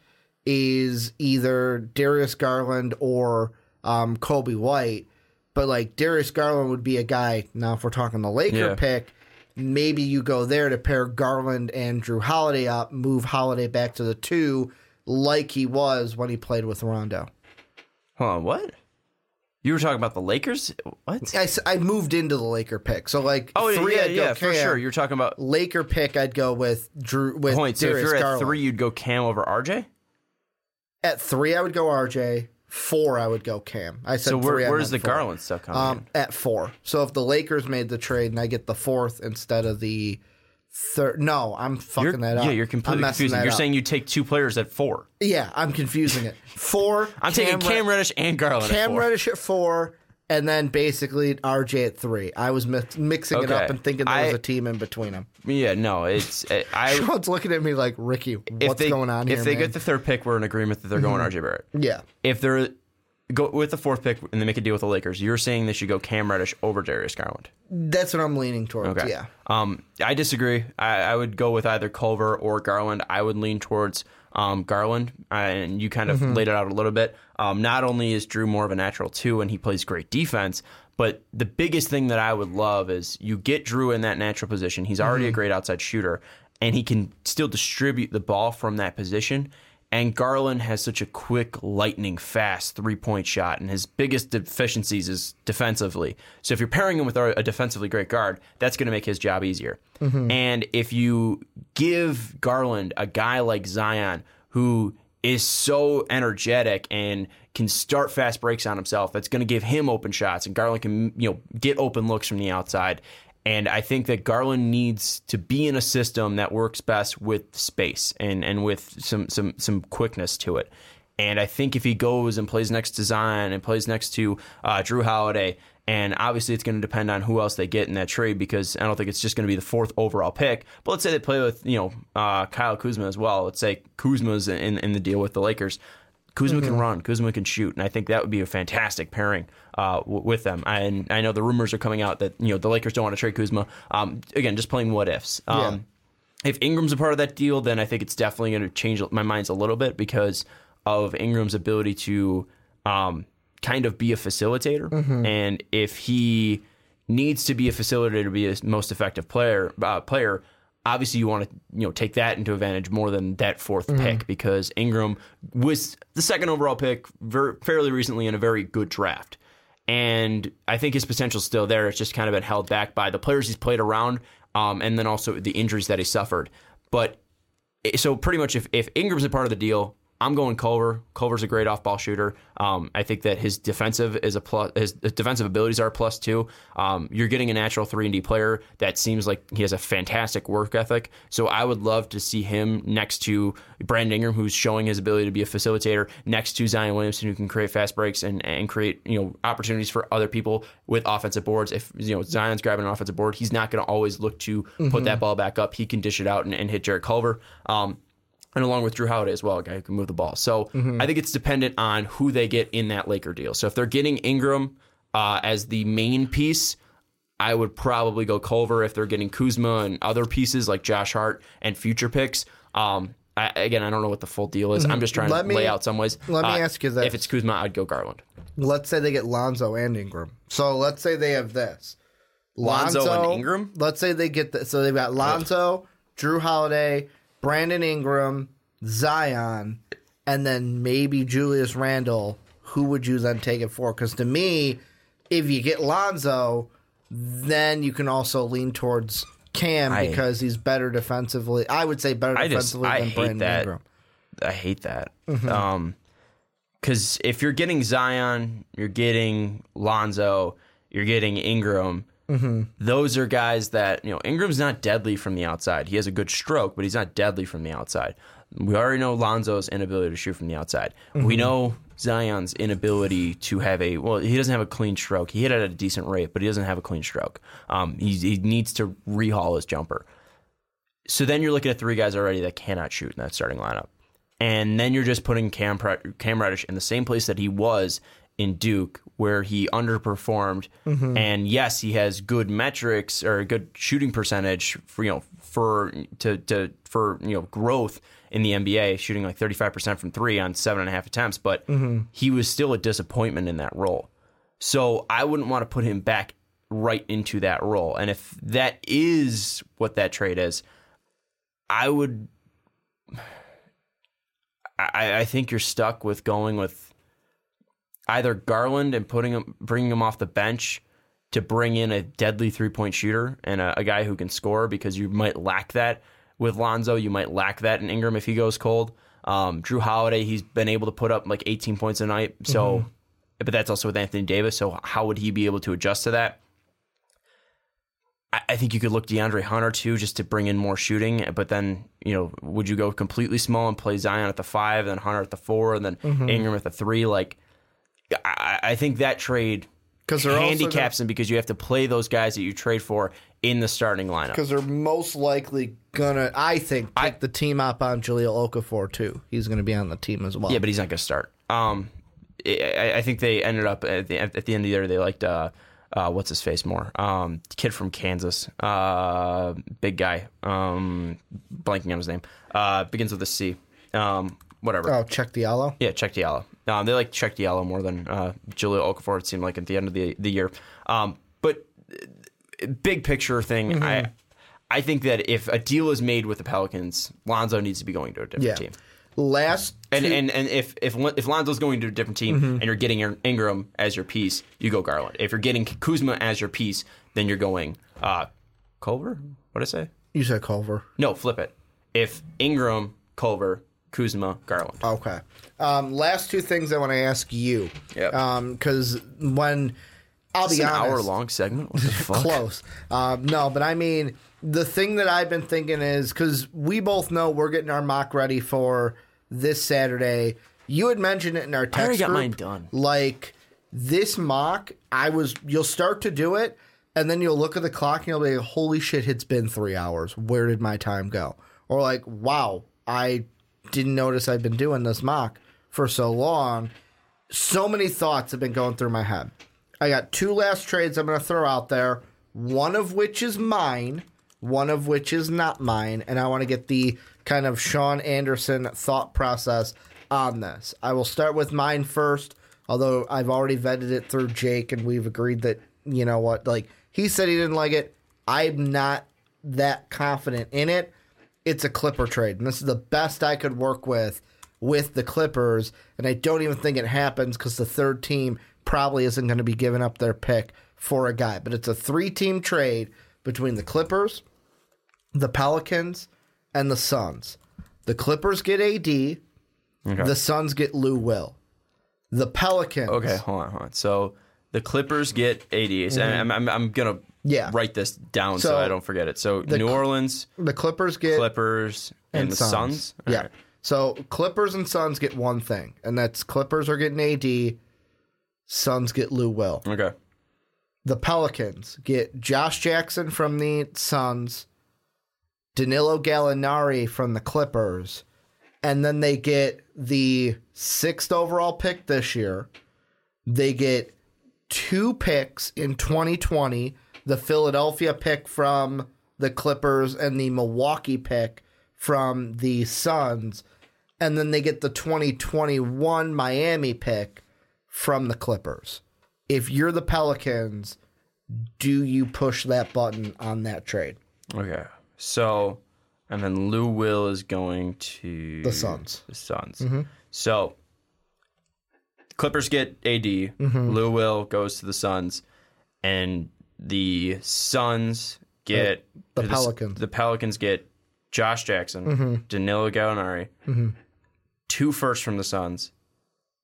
is either Darius Garland or um, Coby White. But like Darius Garland would be a guy. Now, if we're talking the Laker Yeah. pick, maybe you go there to pair Garland and Jrue Holiday up, move Holiday back to the two, like he was when he played with Rondo. Hold on, what? You were talking about the Lakers? What? I, I moved into the Laker pick, so like Oh three, yeah, I'd go yeah, for Cam. sure. You're talking about Laker pick, I'd go with Jrue with point. So if you're at three, you'd go Cam over RJ. At three, I would go RJ. Four, I would go Cam. I said So where, three. Where's the four. Garland stuff coming Um, in? at four. So if the Lakers made the trade and I get the fourth instead of the third, no, I'm fucking You're, that up. yeah, you're completely confusing. You're up. saying you take two players at four. yeah, I'm confusing it. Four. I'm taking Cam Red- Reddish and Garland. at Cam four. Reddish at four, and then basically RJ at three. I was mi- mixing it up and thinking there was a team in between them. Yeah, no, it's I. Sean's looking at me like Ricky, what's they, going on here? If they man? Mm-hmm. get the third pick, we're in agreement that they're going RJ Barrett. yeah, If they're go with the fourth pick and they make a deal with the Lakers, you're saying they should go Cam Reddish over Darius Garland. that's what I'm leaning towards. Okay. Yeah, Um, I disagree. I, I would go with either Culver or Garland. I would lean towards um, Garland, and you kind of Mm-hmm. laid it out a little bit. Um, not only is Jrue more of a natural two, and he plays great defense, but the biggest thing that I would love is you get Jrue in that natural position. He's already Mm-hmm. a great outside shooter, and he can still distribute the ball from that position. And Garland has such a quick, lightning fast three point shot, and his biggest deficiencies is defensively. So if you're pairing him with a a defensively great guard, that's going to make his job easier. Mm-hmm. And if you give Garland a guy like Zion who is so energetic and can start fast breaks on himself, that's going to give him open shots, and Garland can you know get open looks from the outside. And I think that Garland needs to be in a system that works best with space and, and with some, some some quickness to it. And I think if he goes and plays next to Zion and plays next to uh, Jrue Holiday, and obviously it's going to depend on who else they get in that trade because I don't think it's just going to be the fourth overall pick. But let's say they play with you know uh, Kyle Kuzma as well. Let's say Kuzma's in, in the deal with the Lakers. Kuzma can run. Kuzma can shoot, and I think that would be a fantastic pairing uh, w- with them. And I know the rumors are coming out that you know the Lakers don't want to trade Kuzma. Um, again, just playing what ifs. Um, If Ingram's a part of that deal, then I think it's definitely going to change my minds a little bit because of Ingram's ability to um, kind of be a facilitator. And if he needs to be a facilitator to be a most effective player, uh, player, obviously you want to you know take that into advantage more than that 4th pick because Ingram was the second overall pick very, fairly recently in a very good draft. And I think his potential's still there. It's just kind of been held back by the players he's played around, um, and then also the injuries that he suffered. But so pretty much, if, if Ingram's a part of the deal, I'm going Culver. Culver's a great off-ball shooter. Um, I think that his defensive is a plus. His defensive abilities are a plus too. Um, you're getting a natural three and D player that seems like he has a fantastic work ethic. So I would love to see him next to Brandon Ingram, who's showing his ability to be a facilitator, next to Zion Williamson, who can create fast breaks and, and create you know opportunities for other people with offensive boards. If you know Zion's grabbing an offensive board, he's not going to always look to put that ball back up. He can dish it out and, and hit Jarrett Culver. Um, and along with Jrue Holiday as well, a guy who can move the ball. So I think it's dependent on who they get in that Laker deal. So if they're getting Ingram uh, as the main piece, I would probably go Culver. If they're getting Kuzma and other pieces like Josh Hart and future picks, um, I, again, I don't know what the full deal is. I'm just trying Let to me- lay out some ways. let me Uh, ask you this. If it's Kuzma, I'd go Garland. let's say they get Lonzo and Ingram. So let's say they have this Lonzo and Ingram? Let's say they get this. So they've got Lonzo, Jrue Holiday, Brandon Ingram, Zion, and then maybe Julius Randle. Who would you then take it for? Because to me, if you get Lonzo, then you can also lean towards Cam I- because he's better defensively. I would say better I just defensively I than hate Brandon that. Ingram. I hate that. Mm-hmm. Um, because if you're getting Zion, you're getting Lonzo, you're getting Ingram. Mm-hmm. Those are guys that you know. Ingram's not deadly from the outside. He has a good stroke, but he's not deadly from the outside. We already know Lonzo's inability to shoot from the outside. Mm-hmm. We know Zion's inability to have a well. He doesn't have a clean stroke. He hit it at a decent rate, but he doesn't have a clean stroke. Um, he, he needs to rehaul his jumper. So then you're looking at three guys already that cannot shoot in that starting lineup. And then you're just putting Cam, Cam Reddish in the same place that he was in Duke, where he underperformed. Mm-hmm. And yes, he has good metrics or a good shooting percentage for you know for to to for you know growth in the NBA, shooting like 35 percent from three on seven and a half attempts. But mm-hmm. he was still a disappointment in that role. So I wouldn't want to put him back right into that role. And if that is what that trade is, I would. I, I think you're stuck with going with either Garland and putting him, bringing him off the bench to bring in a deadly three point shooter and a, a guy who can score because you might lack that with Lonzo. You might lack that in Ingram if he goes cold. Um, Jrue Holiday, he's been able to put up like 18 points a night. So, but that's also with Anthony Davis. So, how would he be able to adjust to that? I, I think you could look DeAndre Hunter too, just to bring in more shooting. But then, you know, would you go completely small and play Zion at the five, and then Hunter at the four, and then Ingram at the three? Like, I, I think that trade 'Cause they're handicaps them because you have to play those guys that you trade for in the starting lineup. because they're most likely gonna, I think, pick the team up on Jahlil Okafor too. He's gonna be on the team as well. Yeah, but he's not going to start. Um, I, I think they ended up at the, at the end of the year. They liked uh, uh, what's his face more? Um, kid from Kansas, uh, big guy. Um, blanking on his name. Uh, begins with a C. Um, whatever. oh, Cheick Diallo. Yeah, Cheick Diallo. Um, they like Cheick Diallo more than uh, Jahlil Okafor. It seemed like at the end of the the year. Um, but uh, big picture thing, I I think that if a deal is made with the Pelicans, Lonzo needs to be going to a different Yeah. team. Last And, two- and and if if if Lonzo's going to a different team and you're getting Ingram as your piece, you go Garland. If you're getting Kuzma as your piece, then you're going uh, Culver. What did I say? you said Culver. No, flip it. If Ingram, Culver, Kuzma, Garland. Okay. Um, last two things I want to ask you. Yep. Because when I'll be an honest, hour long segment. What the fuck? close. Um, no, but I mean, the thing that I've been thinking is because we both know we're getting our mock ready for this Saturday. You had mentioned it in our text I already got group. mine done. Like this mock, I was. You'll start to do it, and then you'll look at the clock and you'll be like, "Holy shit! It's been three hours. Where did my time go?" Or like, "Wow, I didn't notice I've been doing this mock for so long." so many thoughts have been going through my head. I got two last trades I'm going to throw out there, one of which is mine, one of which is not mine, and I want to get the kind of Sean Anderson thought process on this. I will start with mine first, although I've already vetted it through Jake and we've agreed that, you know what, like he said he didn't like it. I'm not that confident in it. It's a Clipper trade, and this is the best I could work with with the Clippers, and I don't even think it happens because the third team probably isn't going to be giving up their pick for a guy. But it's a three team trade between the Clippers, the Pelicans, and the Suns. The Clippers get AD, the Suns get Lou Will. The Pelicans. Okay, hold on, hold on. So the Clippers get ADs, and mm-hmm. I'm, I'm, I'm gonna Yeah. write this down so, So, I don't forget it. So New Orleans, The Clippers get Clippers, and, the Suns. All Yeah. right. So Clippers and Suns get one thing, and that's Clippers are getting AD, Suns get Lou Will. Okay. The Pelicans get Josh Jackson from the Suns, Danilo Gallinari from the Clippers, and then they get the sixth overall pick this year. They get two picks in 2020 the Philadelphia pick from the Clippers and the Milwaukee pick from the Suns. And then they get the 2021 Miami pick from the Clippers. If you're the Pelicans, do you push that button on that trade? Okay. So, and then Lou Will is going to The Suns. The Suns. Mm-hmm. So, Clippers get AD. Mm-hmm. Lou Will goes to the Suns, and the Suns get The the- Pelicans. The Pelicans get Josh Jackson, mm-hmm. Danilo Gallinari, mm-hmm. two firsts from the Suns,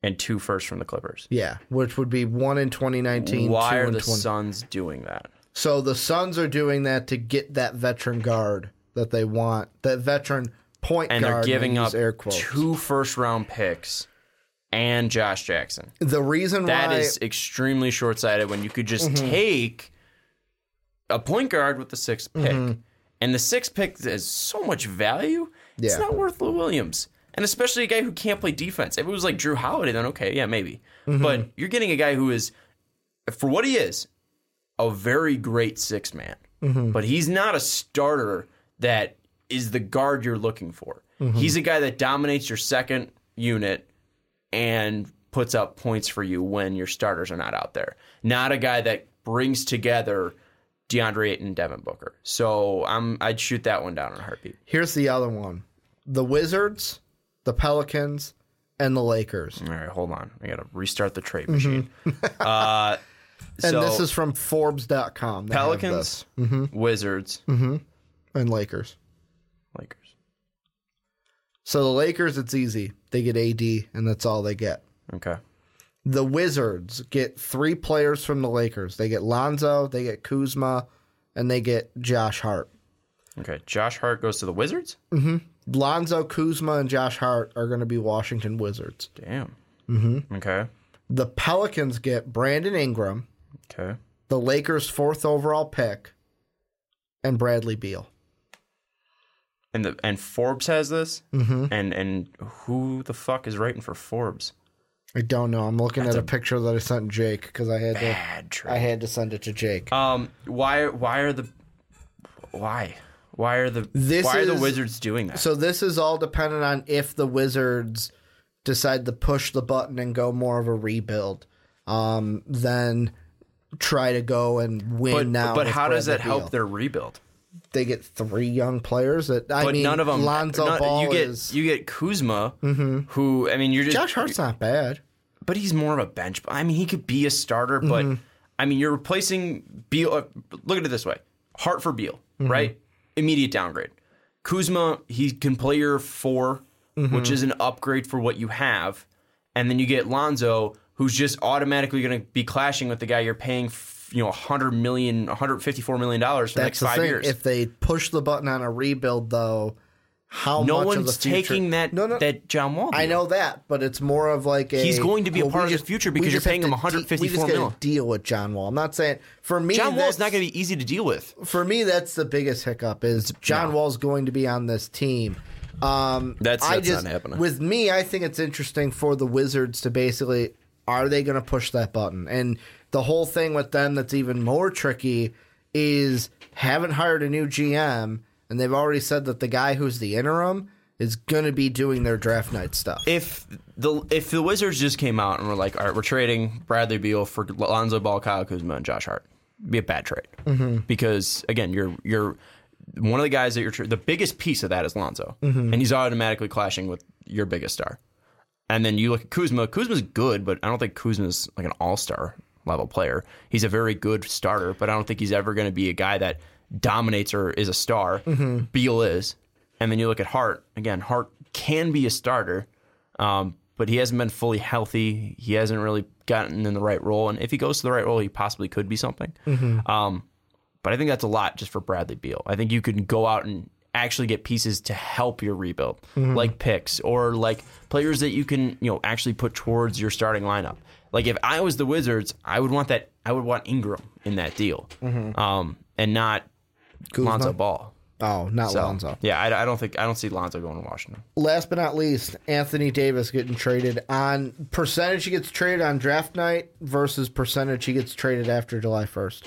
and two firsts from the Clippers. Yeah, which would be one in 2019. Why two are the 20 Suns doing that? So the Suns are doing that to get that veteran guard that they want, that veteran point And guard. And they're giving up two first round picks and Josh Jackson. The reason That why is extremely short sighted when you could just Mm-hmm. take a point guard with the sixth pick. Mm-hmm. And the sixth pick has so much value, it's not worth Lou Williams. And especially a guy who can't play defense. If it was like Jrue Holiday, then okay, yeah, maybe. Mm-hmm. But you're getting a guy who is, for what he is, a very great six man. Mm-hmm. But he's not a starter that is the guard you're looking for. Mm-hmm. He's a guy that dominates your second unit and puts up points for you when your starters are not out there. Not a guy that brings together DeAndre Ayton and Devin Booker. So I'm I'd shoot that one down in a heartbeat. here's the other one: the Wizards, the Pelicans, and the Lakers. All right, hold on. I gotta restart the trade machine. uh, Mm-hmm. And so this is from Forbes.com. They Pelicans, this. Wizards, and Lakers. Lakers. So the Lakers, it's easy. They get AD, and that's all they get. Okay. The Wizards get three players from the Lakers. They get Lonzo, they get Kuzma, and they get Josh Hart. Okay. Josh Hart goes to the Wizards? Mm-hmm. Lonzo, Kuzma, and Josh Hart are going to be Washington Wizards. Damn. Mm-hmm. Okay. The Pelicans get Brandon Ingram, Okay. the Lakers' fourth overall pick, and Bradley Beal. And the and Forbes has this. Mm-hmm. And and who the fuck is writing for Forbes? I don't know. I'm looking at a, picture that I sent Jake because I had to. I had to send it to Jake. Um, why why are the why why are the This why are the Wizards doing that? So this is all dependent on if the Wizards decide to push the button and go more of a rebuild, um, then try to go and win but now. but how does that help their rebuild? They get three young players that I But mean, none of them. Lonzo none- Ball you get is. you get Kuzma, who I mean you're just Josh Hart's not bad. but he's more of a bench. I mean, he could be a starter, but Mm-hmm. I mean, you're replacing Beal. Uh, look at it this way: Hart for Beal, Mm-hmm. right? Immediate downgrade. Kuzma, he can play your 4 Mm-hmm. which is an upgrade for what you have, and then you get Lonzo, who's just automatically going to be clashing with the guy you're paying. You know, 100 million, 154 million dollars for the That's next the five thing. years. If they push the button on a rebuild, though, how no much of the one's future- taking that No, no, that John Wall. I know that, but it's more of like a. He's going to be a part of the future because you're paying him to de- 154 we just gotta. Deal with John Wall. I'm not saying for me. John Wall's not going to be easy to deal with. For me, that's the biggest hiccup. Is John no. Wall's going to be on this team? Um, That's- that's not happening. With me, I think it's interesting for the Wizards to basically are they going to push that button? And the whole thing with them that's even more tricky is haven't hired a new GM, and they've already said that the guy who's the interim is going to be doing their draft night stuff. if the if the Wizards just came out and were like, all right, we're trading Bradley Beal for Lonzo Ball, Kyle Kuzma, and Josh Hart, it'd be a bad trade Mm-hmm. because again, you're you're one of the guys that you're tra- the biggest piece of that is Lonzo, Mm-hmm. and he's automatically clashing with your biggest star. And then you look at Kuzma. Kuzma's good, but I don't think Kuzma's like an all star level player. He's a very good starter, but I don't think he's ever going to be a guy that dominates or is a star. Mm-hmm. Beal is. And then you look at Hart. Again, Hart can be a starter, um, but he hasn't been fully healthy. He hasn't really gotten in the right role. And if he goes to the right role, he possibly could be something. Um, but I think that's a lot just for Bradley Beal. I think you can go out and actually get pieces to help your rebuild, like picks or like players that you can, you know, actually put towards your starting lineup. Like if I was the Wizards, I would want that. I would want Ingram in that deal, um, and not Lonzo Ball. oh, not So, Lonzo. Yeah, I, I don't think I don't see Lonzo going to Washington. last but not least, Anthony Davis getting traded on percentage he gets traded on draft night versus percentage he gets traded after July 1st.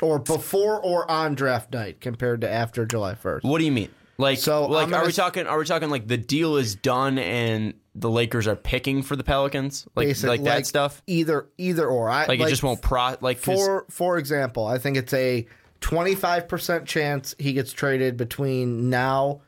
Or before or on draft night compared to after July 1st. What do you mean? Like, So, like, are we talking? Are we talking like the deal is done and the Lakers are picking for the Pelicans, like Basic- like that stuff? Either either or. I, Like, it just won't pro. Like For for example, I think it's a 25% chance he gets traded between now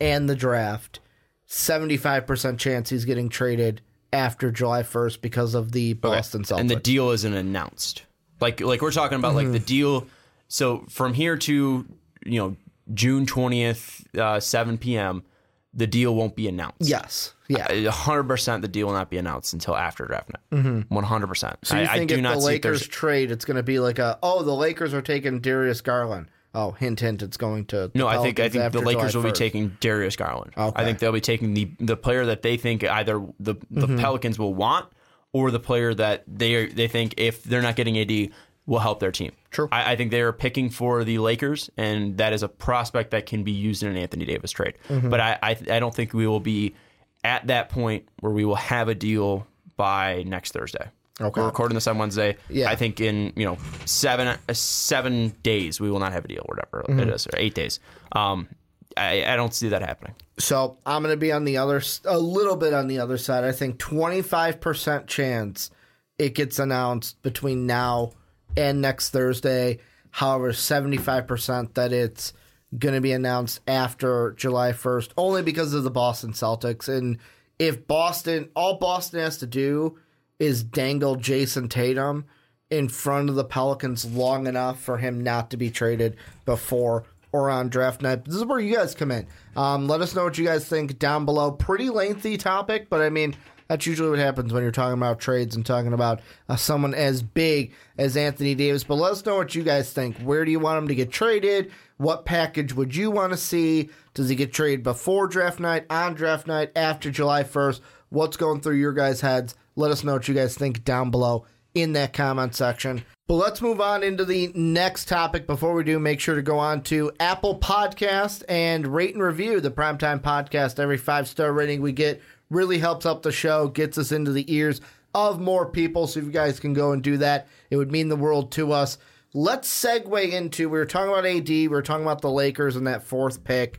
and the draft. 75% chance he's getting traded after July 1st because of the Boston Celtics. and the deal isn't announced. Like like we're talking about like the Mm-hmm. deal. So from here to you know June twentieth, uh, seven p.m. The deal won't be announced. yes. Yeah. A hundred percent. The deal will not be announced until after draft night. One hundred percent. So you I, I think do if not the if Lakers trade, it's going to be like a oh the Lakers are taking Darius Garland. Oh, hint hint, it's going to no. I think I think the Lakers July will be taking Darius Garland. Okay. I think they'll be taking the the player that they think either the the Mm-hmm. Pelicans will want or the player that they they think if they're not getting AD will help their team. True. I, I think they are picking for the Lakers, and that is a prospect that can be used in an Anthony Davis trade. Mm-hmm. But I, I I don't think we will be at that point where we will have a deal by next Thursday. Okay. We're recording this on Wednesday. Yeah. I think in you know seven uh, seven days we will not have a deal, whatever Mm-hmm. it is, or eight days. Um, I, I don't see that happening. So I'm going to be on the other, a little bit on the other side. I think 25% chance it gets announced between now and next Thursday. However, 75% that it's going to be announced after July 1st, only because of the Boston Celtics. And if Boston, all Boston has to do is dangle Jayson Tatum in front of the Pelicans long enough for him not to be traded before or on draft night. This is where you guys come in. Um, let us know what you guys think down below. Pretty lengthy topic, but I mean, that's usually what happens when you're talking about trades and talking about uh, someone as big as Anthony Davis. But let us know what you guys think. Where do you want him to get traded? What package would you want to see? Does he get traded before draft night, on draft night, after July 1st? What's going through your guys' heads? Let us know what you guys think down below in that comment section. But let's move on into the next topic. Before we do, make sure to go on to Apple Podcast and rate and review the Primetime Podcast. Every five star rating we get really helps up the show, gets us into the ears of more people. So if you guys can go and do that, it would mean the world to us. Let's segue into we were talking about AD, we were talking about the Lakers and that fourth pick,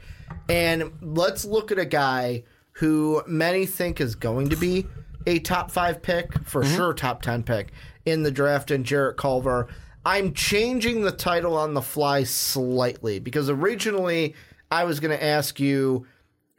and let's look at a guy who many think is going to be a top five pick, for mm-hmm. sure, top 10 pick in the draft, and Jarrett Culver. I'm changing the title on the fly slightly because originally I was going to ask you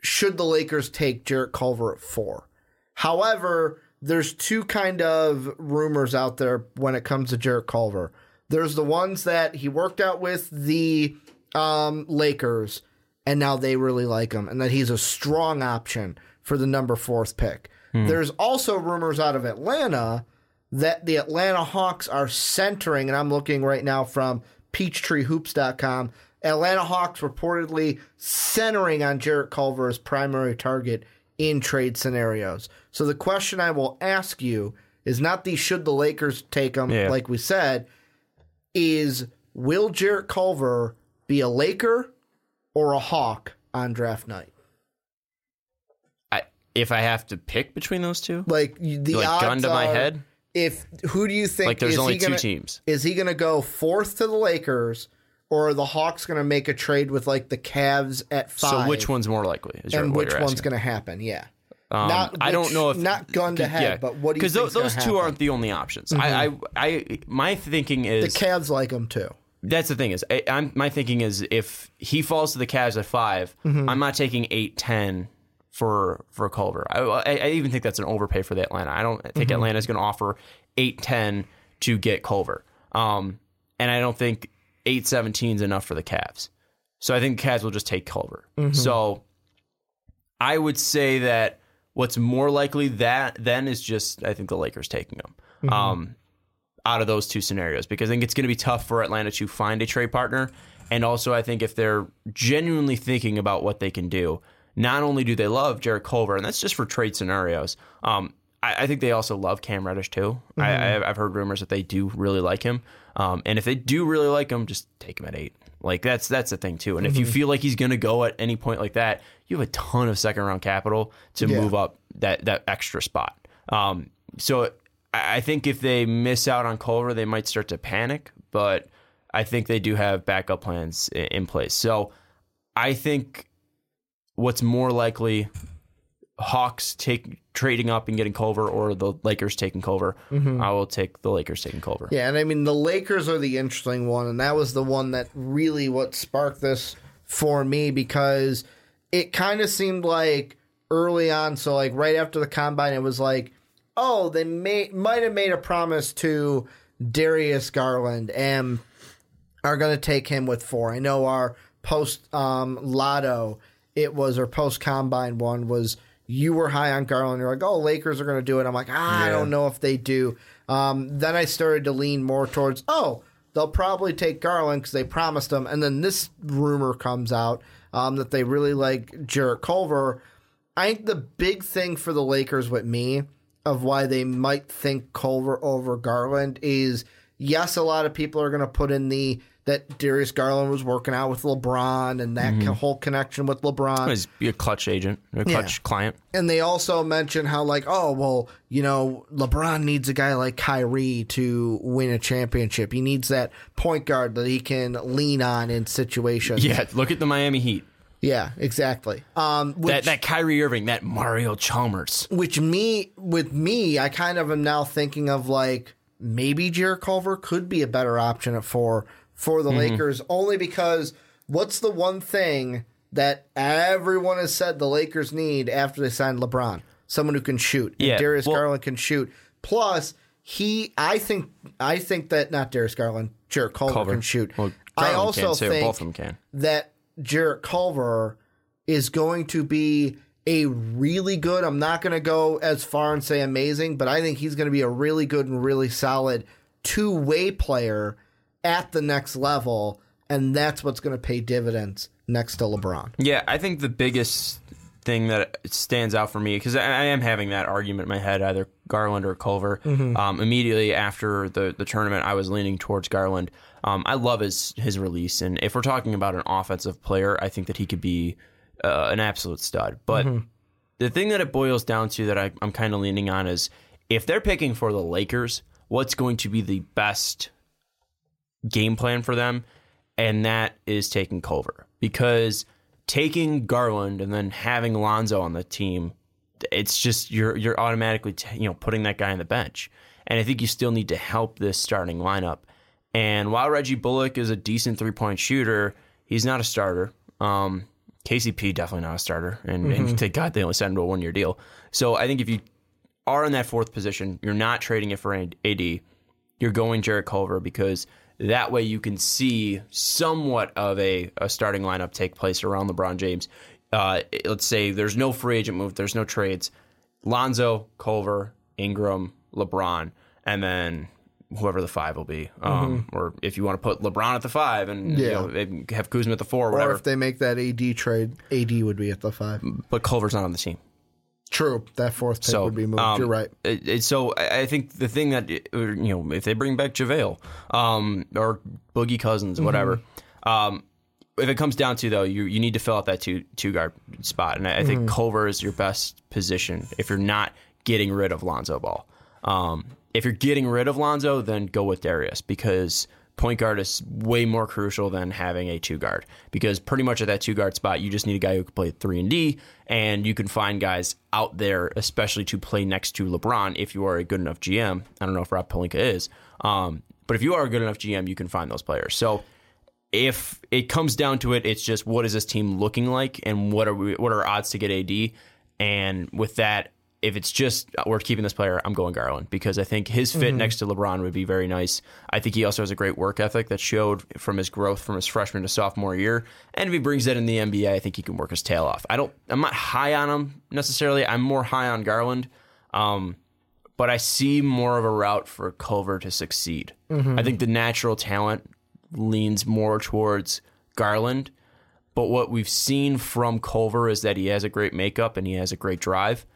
should the Lakers take Jarrett Culver at four? However, there's two kind of rumors out there when it comes to Jarrett Culver. There's the ones that he worked out with the um, Lakers, and now they really like him, and that he's a strong option for the number fourth pick. There's also rumors out of Atlanta that the Atlanta Hawks are centering, and I'm looking right now from PeachtreeHoops.com. Atlanta Hawks reportedly centering on Jarrett Culver as primary target in trade scenarios. So the question I will ask you is not the should the Lakers take him, Yeah. like we said, is will Jarrett Culver be a Laker or a Hawk on draft night? I, if I have to pick between those two, Like the like odds gun to my head, If who do you think? like there's is only he gonna, two teams. Is he going to go fourth to the Lakers, or are the Hawks going to make a trade with like the Cavs at five? So which one's more likely? Is and which one's going to happen? Yeah, Um, not I don't know if not gun to head, but what do you because think's those two happen? aren't the only options. I, I, I, my thinking is the Cavs like him too. that's the thing is I, I'm my thinking is if he falls to the Cavs at 5 i Mm-hmm. I'm not taking eight ten for for Culver. I, I, I even think that's an overpay for the Atlanta. I don't Mm-hmm. think Atlanta's going to offer eight ten to get Culver. Um, and I don't think eight seventeen is enough for the Cavs. So I think the Cavs will just take Culver. Mm-hmm. So I would say that what's more likely that then is just I think the Lakers taking him. Mm-hmm. Um, out of those two scenarios because I think it's going to be tough for Atlanta to find a trade partner. And also, I think if they're genuinely thinking about what they can do, not only do they love Jarrett Culver, and that's just for trade scenarios, um, I, I think they also love Cam Reddish too. I, I, I've heard rumors that they do really like him. Um, and if they do really like him, just take him at eight. Like that's that's the thing too. And if you feel like he's going to go at any point like that, you have a ton of second round capital to Yeah. move up that that extra spot. Um, so I I think if they miss out on Culver, they might start to panic. But I think they do have backup plans in place. So I think what's more likely, Hawks take trading up and getting Culver, or the Lakers taking Culver. I will take the Lakers taking Culver. Mm-hmm. Yeah, and I mean the Lakers are the interesting one, and that was the one that really what sparked this for me because it kind of seemed like early on, so like right after the combine, it was like, oh, they may might have made a promise to Darius Garland and are going to take him with four. I know our post um, lotto, it was our post combine one was you were high on Garland. You're like, oh, Lakers are going to do it. I'm like, ah, I don't know if they do. Um, then I started to lean more towards, oh, they'll probably take Garland because they promised him. And then this rumor comes out um, that they really like Jarrett Culver. I think the big thing for the Lakers with me of why they might think Culver over Garland is yes, a lot of people are going to put in the that Darius Garland was working out with LeBron and that co- whole connection with LeBron. He's a Klutch agent, a Klutch client. And they also mention how like, oh well, you know, LeBron needs a guy like Kyrie to win a championship. He needs that point guard that he can lean on in situations. Yeah, look at the Miami Heat. yeah, exactly. Um, which, That that Kyrie Irving, that Mario Chalmers. which me with me, I kind of am now thinking of like maybe Jarrett Culver could be a better option at four for Mm-hmm. the Lakers, only because what's the one thing that everyone has said the Lakers need after they signed LeBron? Someone who can shoot. And Yeah, Darius well- Garland can shoot. Plus, he, I think, I think that not Darius Garland, Jarrett Culver, Culver. can shoot. Well, I also think both of them can. that Jarrett Culver is going to be a really good. I'm not going to go as far and say amazing, but I think he's going to be a really good and really solid two way player at the next level. And that's what's going to pay dividends next to LeBron. Yeah, I think the biggest thing that stands out for me because I, I am having that argument in my head, either Garland or Culver. Um, immediately after the the tournament, I was leaning towards Garland. Um, I love his his release, and if we're talking about an offensive player, I think that he could be uh, an absolute stud. But the thing that it boils down to that I, I'm kind of leaning on is if they're picking for the Lakers, what's going to be the best game plan for them? And that is taking Culver because taking Garland and then having Lonzo on the team, it's just you're you're automatically t- you know putting that guy on the bench. And I think you still need to help this starting lineup. And while Reggie Bullock is a decent three point shooter, he's not a starter. Um, KCP definitely not a starter, and, and thank God they only signed him to a one year deal. So I think if you are in that fourth position, you're not trading it for AD. You're going Jarrett Culver because that way you can see somewhat of a, a starting lineup take place around LeBron James. Uh, let's say there's no free agent move, there's no trades. Lonzo, Culver, Ingram, LeBron, and then whoever the five will be. Um, Or if you want to put LeBron at the five and you know, have Kuzma at the four or Or whatever. if they make that AD trade, AD would be at the five. but Culver's not on the team. True, that fourth pick So would be moved. um, You're right. it- it- so I think the thing that uh, you know, if they bring back JaVale um, or Boogie Mm-hmm. Cousins, whatever, um, if it comes down to though, you you need to fill out that two two guard spot, and I, I think Mm-hmm. Culver is your best position if you're not getting rid of Lonzo Ball. Um, if you're getting rid of Lonzo, then go with Darius because point guard is way more crucial than having a two guard because pretty much at that two guard spot, you just need a guy who can play three and D, and you can find guys out there, especially to play next to LeBron if you are a good enough GM. I don't know if Rob Pelinka is, um, but if you are a good enough GM, you can find those players. So if it comes down to it, it's just what is this team looking like, and what are we, what are odds to get AD? And with that, if it's just uh, we're keeping this player, I'm going Garland because I think his fit next to LeBron would be very nice. I think he also has a great work ethic that showed from his growth from his freshman to sophomore year. And if he brings that in the NBA, I think he can work his tail off. I don't, I'm not high on him necessarily. I'm more high on Garland. Um, but I see more of a route for Culver to succeed. I think the natural talent leans more towards Garland. But what we've seen from Culver is that he has a great makeup and he has a great drive.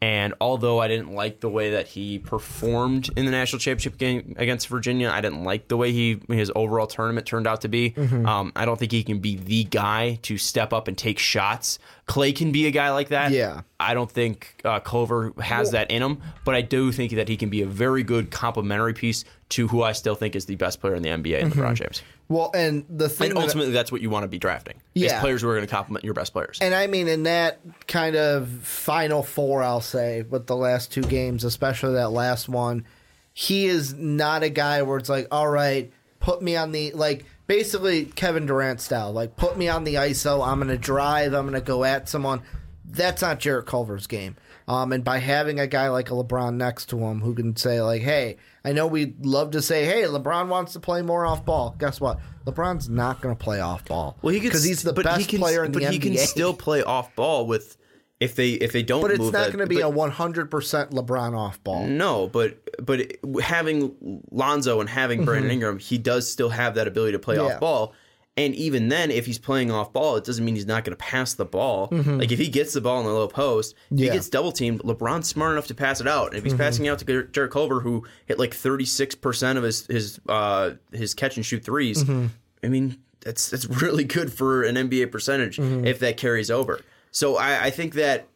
And although I didn't like the way that he performed in the national championship game against Virginia, I didn't like the way he his overall tournament turned out to be. Um, I don't think he can be the guy to step up and take shots. Clay can be a guy like that. Yeah. I don't think uh, Culver has that in him, but I do think that he can be a very good complementary piece to who I still think is the best player in the NBA in LeBron mm-hmm. James. Well, and the thing And that- ultimately, that's what you want to be drafting. Is Yeah. players who are going to complement your best players. And I mean, in that kind of final four, I'll say, with the last two games, especially that last one, he is not a guy where it's like, all right, put me on the, like, basically Kevin Durant style. Like, put me on the ISO. I'm going to drive. I'm going to go at someone. That's not Jarrett Culver's game. Um, and by having a guy like a LeBron next to him who can say, like, hey, I know we'd love to say, hey, LeBron wants to play more off ball. Guess what? LeBron's not going to play off ball. Well, he because he's the but best can, player in but the he can still play off ball with if they if they don't. But it's not going to be but- a 100% LeBron off ball. No, but but having Lonzo and having Brandon Ingram, he does still have that ability to play Mm-hmm. Yeah. off ball. And even then, if he's playing off ball, it doesn't mean he's not going to pass the ball. Like if he gets the ball in the low post, if Mm-hmm. Yeah. Mm-hmm. he gets double teamed. LeBron's smart enough to pass it out. And if he's passing out to Jarrett Culver, who hit like thirty six percent of his his uh, his catch and shoot 3s Mm-hmm. I mean that's that's really good for an NBA percentage Mm-hmm. if that carries over. So I, I think that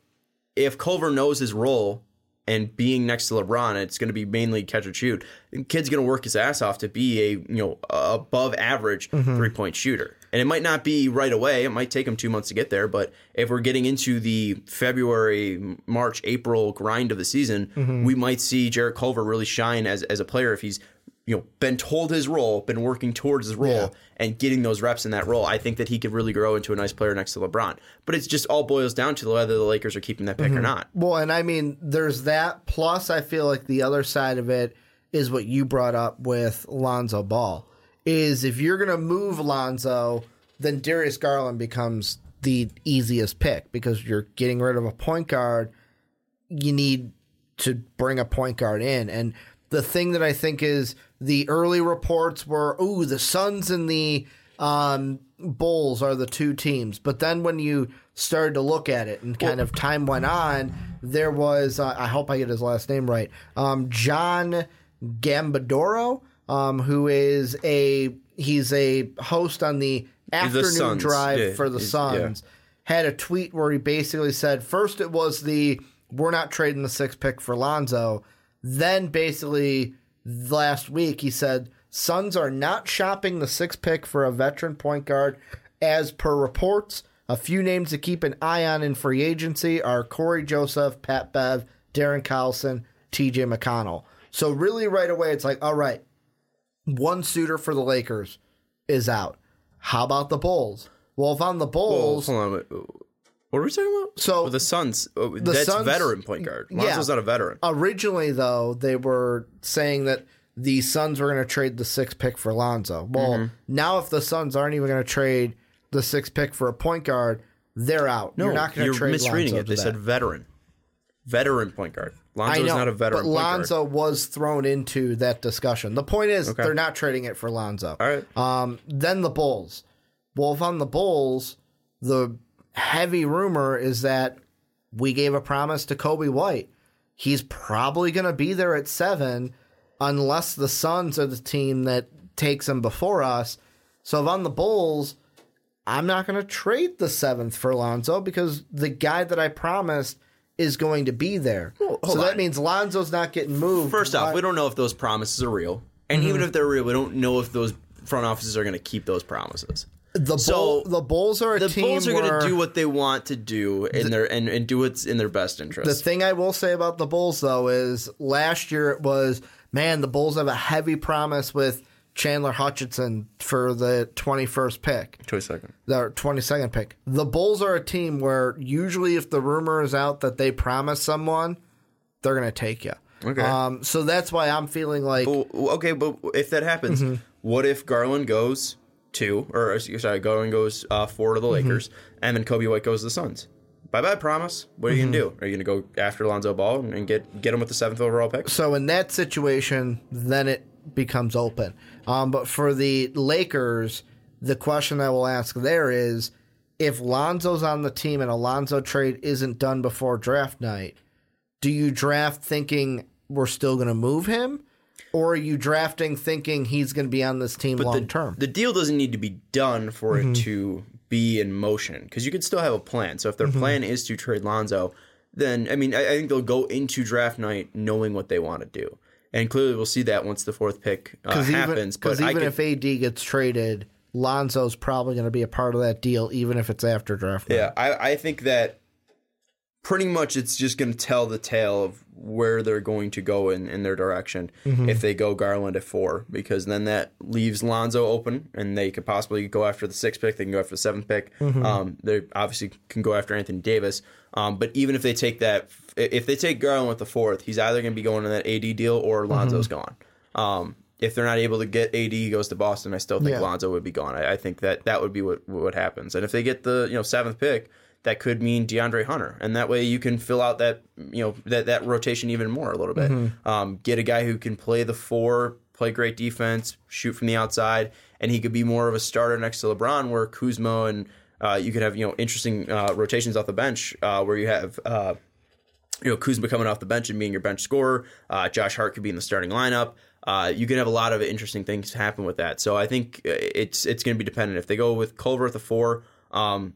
if Culver knows his role and being next to LeBron, it's going to be mainly catch and shoot. The kid's going to work his ass off to be a you know above average mm-hmm. three point shooter. And it might not be right away. It might take him two months to get there. But if we're getting into the February, March, April grind of the season, mm-hmm. we might see Jarrett Culver really shine as as a player if he's you know been told his role, been working towards his role, Yeah. and getting those reps in that role. I think that he could really grow into a nice player next to LeBron. But it's just all boils down to whether the Lakers are keeping that pick or mm-hmm. not. Well, and I mean, there's that. Plus, I feel like the other side of it is what you brought up with Lonzo Ball. Is if you're going to move Lonzo, then Darius Garland becomes the easiest pick because you're getting rid of a point guard. You need to bring a point guard in. And the thing that I think is the early reports were, ooh, the Suns and the um, Bulls are the two teams. But then when you started to look at it and kind of time went on, there was uh, I hope I get his last name right. Um, John Gambadoro, um, who is a he's a host on the afternoon Suns. drive Yeah, for the Suns. Had a tweet where he basically said first it was the we're not trading the six pick for Lonzo. Then basically last week he said Suns are not shopping the sixth pick for a veteran point guard as per reports. A few names to keep an eye on in free agency are Cory Joseph, Pat Bev, Darren Collison, TJ McConnell. So really right away it's like, all right, one suitor for the Lakers is out. How about the Bulls? Well, if I'm the Bulls, hold on. wait, What are we talking about? So, the Suns. oh, that's Suns- veteran point guard. Lonzo's not a veteran. originally though they were saying that the Suns were going to trade the sixth pick for Lonzo. Well, Mm-hmm. now if the Suns aren't even going to trade the sixth pick for a point guard, they're out. No, you're not going to trade misreading Lonzo it. They to said that. veteran. Veteran point guard. I Lonzo's know, not a veteran but Lonzo guard. was thrown into that discussion. The point is they're not trading it for Lonzo. All right. Um, then the Bulls. Well, if I'm the Bulls, the heavy rumor is that we gave a promise to Coby White. He's probably going to be there at seven, unless the Suns are the team that takes him before us. So if I'm the Bulls, I'm not going to trade the seventh for Lonzo because the guy that I promised is going to be there. so hold that means Lonzo's not getting moved. First off, we don't know if those promises are real, and Mm-hmm. even if they're real, we don't know if those front offices are going to keep those promises. The so Bull, the Bulls are a The team The Bulls are going to do what they want to do in their and, and do what's in their best interest. The thing I will say about the Bulls, though, is last year it was man, the Bulls have a heavy promise with Chandler Hutchison for the 21st pick, Wait a the 22nd pick. The Bulls are a team where usually if the rumor is out that they promise someone, they're going to take you. Okay. Um, so that's why I'm feeling like Well, okay, but if that happens, Mm-hmm. what if Garland goes to, or uh, sorry, Garland goes uh, four to the Mm-hmm. Lakers, and then Coby White goes to the Suns? Bye bye, promise. What are you Mm-hmm. gonna do? Are you gonna go after Lonzo Ball and get get him with the seventh overall pick? So in that situation, then it becomes open. Um, but for the Lakers, the question I will ask there is if Lonzo's on the team and a Lonzo trade isn't done before draft night, do you draft thinking we're still to move him? Or are you drafting thinking he's going to be on this team long term? The deal doesn't need to be done for Mm-hmm. it to be in motion because you could still have a plan. So if their Mm-hmm. plan is to trade Lonzo, then I mean I, I think they'll go into draft night knowing what they want to do, and clearly we'll see that once the fourth pick uh, Because even, happens. 'cause But I even could, if AD gets traded, Lonzo's probably going to be a part of that deal, even if it's after draft night. Yeah, I, I think that pretty much it's just going to tell the tale of where they're going to go in, in their direction Mm-hmm. if they go Garland at four, because then that leaves Lonzo open and they could possibly go after the sixth pick. They can go after the seventh pick. Mm-hmm. Um, they obviously can go after Anthony Davis. Um, but even if they take that, if they take Garland with the fourth, he's either going to be going to that AD deal or Lonzo's Mm-hmm. gone. Um, if they're not able to get AD, he goes to Boston. I still think Yeah. Lonzo would be gone. I, I think that that would be what what happens. And if they get the you know seventh pick, that could mean DeAndre Hunter, and that way you can fill out that you know that that rotation even more a little bit. Um, get a guy who can play the four, play great defense, shoot from the outside, and he could be more of a starter next to LeBron, where Kuzma and uh, you could have you know interesting uh, rotations off the bench uh, where you have. Uh, you know, Kuzma coming off the bench and being your bench scorer. Uh, Josh Hart could be in the starting lineup. Uh, you can have a lot of interesting things happen with that. So I think uh, it's it's going to be dependent. If they go with Culver at the four, um,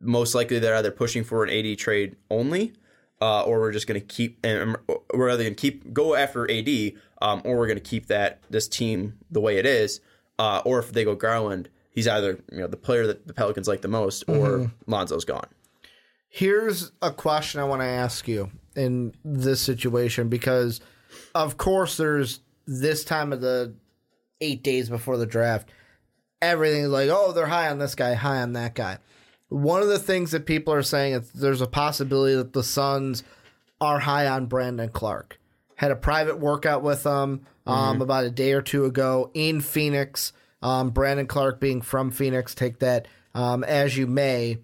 most likely they're either pushing for an AD trade only, uh, or we're just going to keep and we're either going to keep go after AD, um, or we're going to keep that this team the way it is. Uh, or if they go Garland, he's either you know the player that the Pelicans like the most, or Lonzo's gone. Here's a question I want to ask you in this situation because, of course, there's this time of the eight days before the draft. Everything's like, oh, they're high on this guy, high on that guy. One of the things that people are saying is there's a possibility that the Suns are high on Brandon Clarke. Had a private workout with him um, about a day or two ago in Phoenix. Um, Brandon Clarke being from Phoenix, take that um, as you may.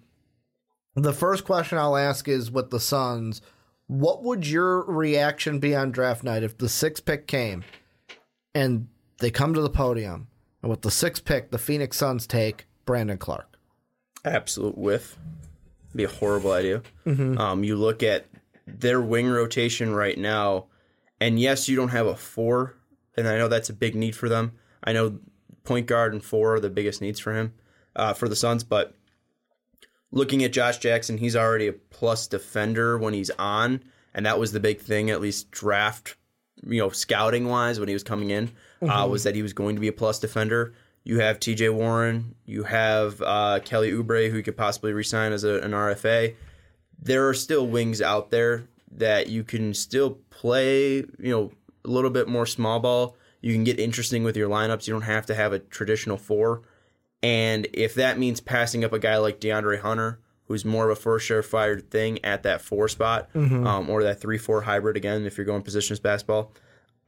The first question I'll ask is with the Suns, what would your reaction be on draft night if the sixth pick came and they come to the podium and with the sixth pick, the Phoenix Suns take Brandon Clarke. Absolute whiff. Be a horrible idea. Mm-hmm. Um, you look at their wing rotation right now, and yes, you don't have a four, and I know that's a big need for them. I know point guard and four are the biggest needs for him, uh, for the Suns. But looking at Josh Jackson, he's already a plus defender when he's on, and that was the big thing, at least draft, you know, scouting wise when he was coming in, uh, was that he was going to be a plus defender. You have T.J. Warren, you have uh, Kelly Oubre, who you could possibly resign as a, an RFA. There are still wings out there that you can still play, you know, a little bit more small ball. You can get interesting with your lineups. You don't have to have a traditional four. And if that means passing up a guy like DeAndre Hunter, who's more of a first fired thing at that four spot, um, or that three four hybrid again, if you're going positions basketball,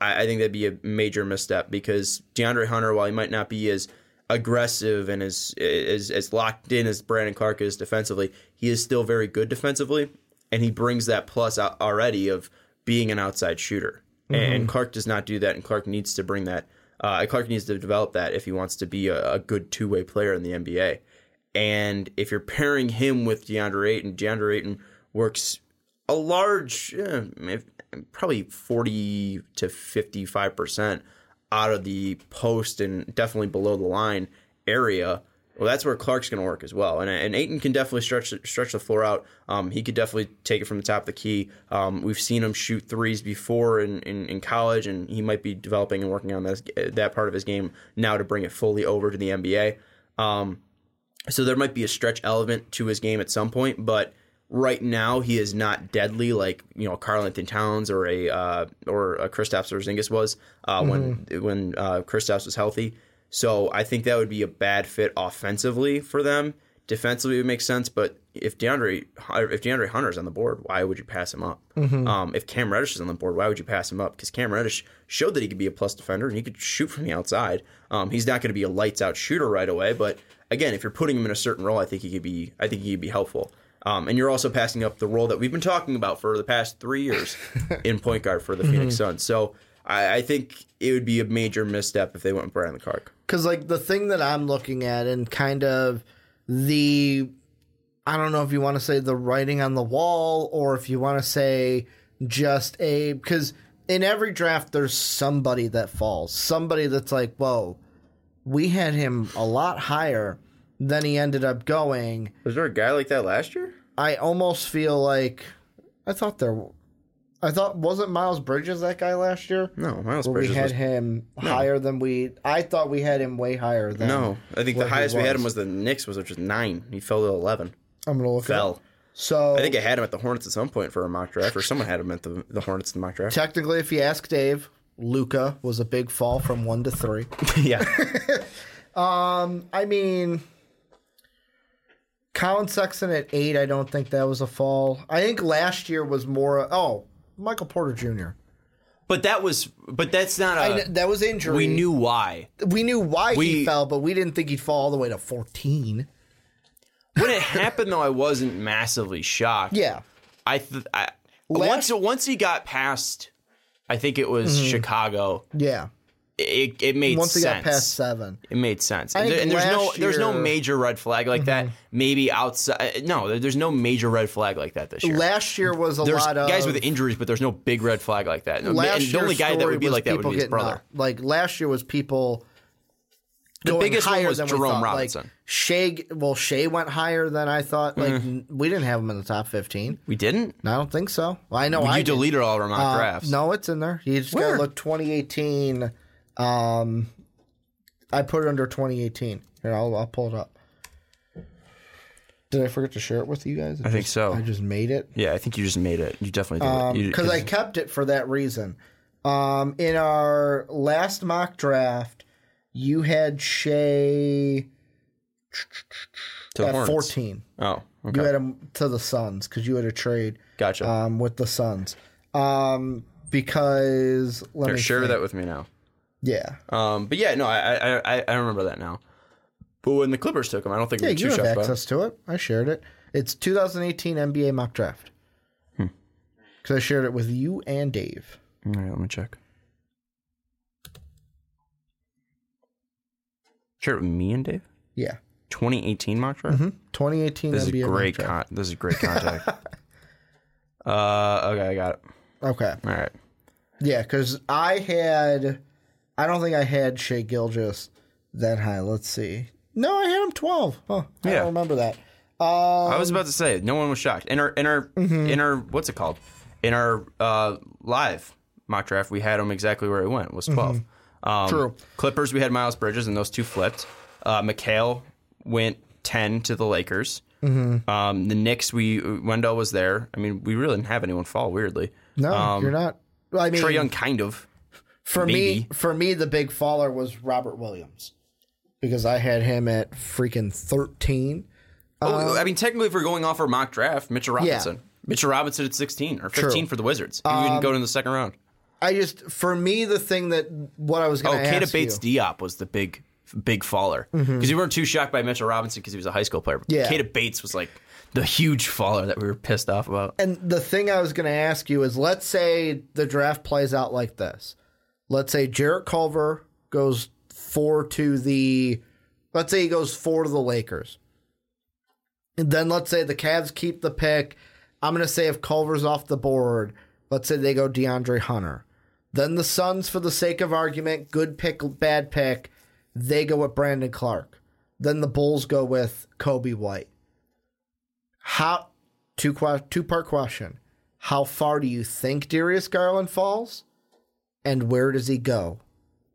I, I think that'd be a major misstep because DeAndre Hunter, while he might not be as aggressive and as as, as locked in as Brandon Clarke is defensively, he is still very good defensively, and he brings that plus out already of being an outside shooter. And Clarke does not do that, and Clarke needs to bring that. Uh, Clarke needs to develop that if he wants to be a, a good two way player in the NBA. And if you're pairing him with DeAndre Ayton, DeAndre Ayton works a large, eh, if- probably 40 to 55 percent out of the post and definitely below the line area. Well, that's where Clarke's going to work as well, and and Ayton can definitely stretch stretch the floor out. Um, he could definitely take it from the top of the key. Um, we've seen him shoot threes before in, in, in college, and he might be developing and working on this, that part of his game now to bring it fully over to the NBA. Um, so there might be a stretch element to his game at some point, but right now he is not deadly like you know Karl-Anthony Towns or a uh, or a Kristaps Porzingis was uh, when when uh, Kristaps was healthy. So I think that would be a bad fit offensively for them. Defensively, it would make sense, but if DeAndre if DeAndre Hunter's on the board, why would you pass him up? Um, if Cam Reddish is on the board, why would you pass him up? Because Cam Reddish showed that he could be a plus defender and he could shoot from the outside. Um, he's not going to be a lights out shooter right away, but again, if you're putting him in a certain role, I think he could be. I think he could be helpful. Um, and you're also passing up the role that we've been talking about for the past three years in point guard for the Phoenix Suns. So I, I think it would be a major misstep if they went with Brandon Clarke. Because like the thing that I'm looking at and kind of the I don't know if you want to say the writing on the wall or if you want to say just a because in every draft there's somebody that falls somebody that's like whoa we had him a lot higher than he ended up going Was there a guy like that last year? I almost feel like I thought there I thought wasn't Miles Bridges that guy last year No, Miles where we Bridges had was. him higher than we I thought we had him way higher than No, I think the highest we had him was the Knicks, was which was nine. He fell to eleven. I'm gonna look Fell. up. So I think I had him at the Hornets at some point for a mock draft, or someone had him at the, the Hornets in the mock draft. technically, if you ask Dave, Luka was a big fall from one to three. yeah, um, I mean, Collin Sexton at eight. I don't think that was a fall. I think last year was more. Oh, Michael Porter Jr. but that was, but that's not a. I that was injury. we knew why we knew why he fell, but we didn't think he'd fall all the way to fourteen. when it happened. Though I wasn't massively shocked. Yeah, I, th- I Last- once once he got past, I think it was mm-hmm. Chicago. yeah. It, it made sense. Once sense. got past seven, It made sense. And, there- and there's no last there's no Mm-hmm. major red flag like that. Maybe outside. No, there's no major red flag like that this year. last year was a there's lot of guys with injuries, but there's no big red flag like that. And last the only guy that would be like that would be his brother. up. Like last year was people. The biggest one higher was than Jerome. Robinson. Like Shai, well, Shai went higher than I thought. Like Mm-hmm. we didn't have him in the top fifteen. We didn't. I don't think so. Well, I know you I did. deleted all our mock Uh, drafts. No, it's in there. You just Where? gotta look 2018. Um, I put it under 2018. Here, I'll I'll pull it up. Did I forget to share it with you guys? I think so. I just made it. Yeah, I think you just made it. You definitely did. because Um, I kept it for that reason. Um, in our last mock draft, you had Shai to at 14. Oh, You had him to the Suns because you had a trade Gotcha. um, with the Suns. Um, because let Here, me share think. that with me now. Yeah, Um, but yeah, no, I, I I remember that now. But when the Clippers took him, I don't think yeah, we were too you have shocked it. access to it. I shared it. It's 2018 NBA mock draft. Hmm. Because I shared it with you and Dave. All right, let me check. Share it with me and Dave. Yeah. 2018 mock draft. 2018 This is great. Con- this is great contact. uh, okay, I got it. Okay. All right. Yeah, because I had, I don't think I had Shai Gilgeous that high. Let's see. No, I had him 12. Huh. I Yeah. don't remember that. I was about to say no one was shocked. In our in our Mm-hmm. in our what's it called? In our uh, live mock draft, we had him exactly where he went. Was 12 Um, Mm-hmm. True. Clippers, we had Miles Bridges, and those two flipped. Uh, McHale went ten to the Lakers. Mm-hmm. Um, the Knicks, we Wendell was there. I mean, we really didn't have anyone fall. Weirdly, No, Um, you're not. Well, I mean, Trae Young, kind of. For me, for me, the big faller was Robert Williams because I had him at freaking 13. Oh, uh, I mean, technically, if we're going off our mock draft, Mitchell Robinson. Mitchell Robinson at 16 or 15 for the Wizards. He didn't go um, in the second round. I just, for me, the thing that what I was Oh, going to Keita ask Bates you. Diop was the big, big faller mm-hmm. because you weren't too shocked by Mitchell Robinson because he was a high school player. Yeah. Keita Bates was like the huge faller that we were pissed off about. And the thing I was going to ask you is let's say the draft plays out like this. Let's say Jarrett Culver goes four to the, let's say he goes four to the Lakers. And then let's say the Cavs keep the pick. I'm going to say if Culver's off the board, let's say they go DeAndre Hunter. Then the Suns, for the sake of argument, good pick, bad pick, they go with Brandon Clarke. Then the Bulls go with Coby White. How two two part question. How far do you think Darius Garland falls? And where does he go?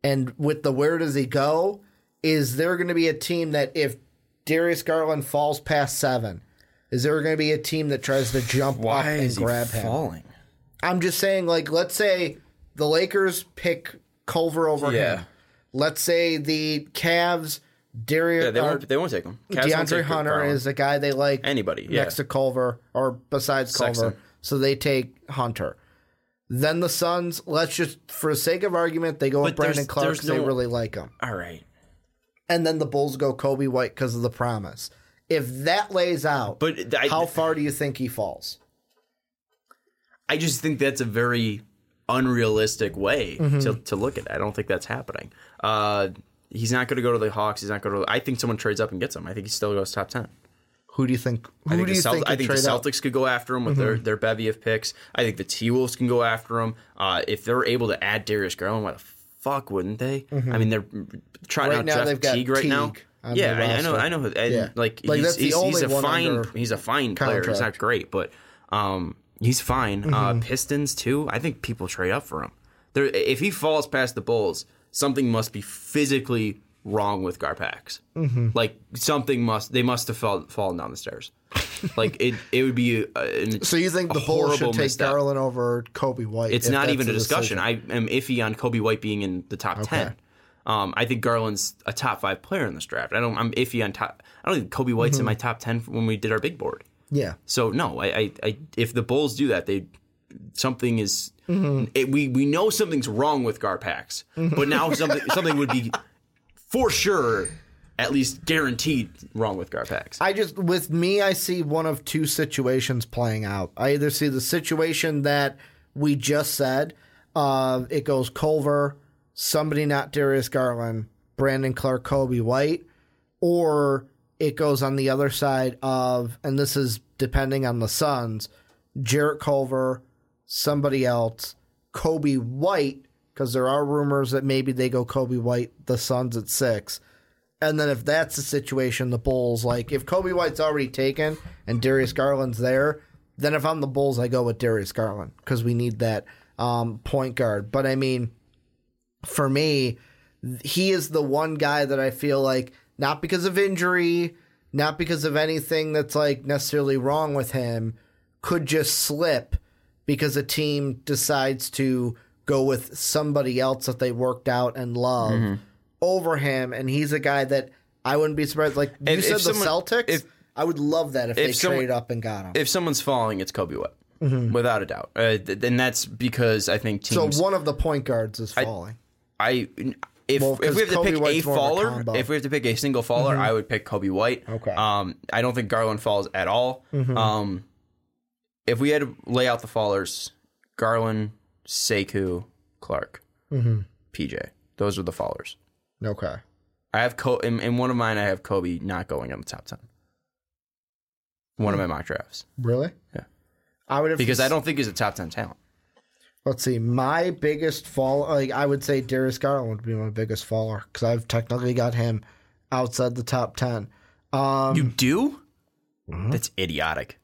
And with the where does he go, is there going to be a team that if Darius Garland falls past seven, is there going to be a team that tries to jump up and grab him? falling? I'm just saying, like, let's say the Lakers pick Culver over Yeah. him. Let's say the Cavs, Darius, Yeah, they won't. They won't take him. Cavs DeAndre take Hunter Garland. is a guy they like anybody. Yeah. next to Culver or besides Culver. Sexton. So they take Hunter. Then the Suns, let's just for the sake of argument, they go with But there's- Brandon Clarke because they really like him. All right. And then the Bulls go Coby White because of the promise. If that lays out, But I, how far do you think he falls? I just think that's a very unrealistic way Mm-hmm. to, to look at it. I don't think that's happening. Uh, he's not going to go to the Hawks. He's not going to. I think someone trades up and gets him. I think he still goes top ten. Who do you think? Who I think, do the, you Celt- think? I think the? Celtics could go after him with their, their bevy of picks. I think the T Wolves can go after him. Uh, if they're able to add Darius Garland, why the fuck wouldn't they? I mean, they're trying Right out now Jeff Teague right now. Teague Yeah, I, I know. I know. And Yeah. like, Like, he's, he's, he's a fine, he's a fine player. He's not great, but um, he's fine. Mm-hmm. Uh, Pistons too. I think people trade up for him. There, if he falls past the Bulls, something must be physically wrong with Garpax. Mm-hmm. Like something must they must have fall, fallen down the stairs. like it, it would be. A, an, So you think a the Bulls should take misstep. Garland over Coby White? It's not even a discussion. decision? I am iffy on Coby White being in the top ten. Um, I think Garland's a top five player in this draft. I don't. I'm iffy on top. I don't think Coby White's Mm-hmm. in my top ten when we did our big board. yeah. So no, I, I, I if the Bulls do that, they something is. Mm-hmm. It, we we know something's wrong with Garpax, but now something something would be for sure, at least guaranteed wrong with Garpax. I just with me, I see one of two situations playing out. I either see the situation that we just said, uh, it goes Culver, somebody not Darius Garland, Brandon Clarke, Coby White, or it goes on the other side of, and this is depending on the Suns, Jarrett Culver, somebody else, Coby White, because there are rumors that maybe they go Coby White, the Suns at six. And then if that's the situation, the Bulls, like if Coby White's already taken and Darius Garland's there, then if I'm the Bulls, I go with Darius Garland because we need that um, point guard. But I mean, for me, he is the one guy that I feel like not because of injury, not because of anything that's like necessarily wrong with him, could just slip because a team decides to go with somebody else that they worked out and love Mm-hmm. over him, and he's a guy that I wouldn't be surprised. Like you If- said, if the someone- Celtics. if- I would love that if, they someone- trade up and got him. if someone's falling, it's Coby White, Mm-hmm. without a doubt. Uh, th- and that's because I think teams. so one of the point guards is falling. I if Well, if we have to pick a White's a faller. Mm-hmm. if we have to pick a single faller, I would pick Coby White. Okay. Mm-hmm. Um, I don't think Garland falls at all. Um, if we had to lay out the fallers, Garland, Sekou, Clarke, Mm-hmm. PJ, those are the fallers. okay. I have Co- in, in one of mine. I have Coby not going in the top ten. One of my mock drafts Really? Yeah. I would have because I don't think he's a top ten talent. Let's see. My biggest fall, like I would say, Darius Garland would be my biggest faller because I've technically got him outside the top ten. Um, You do? Mm-hmm. That's idiotic.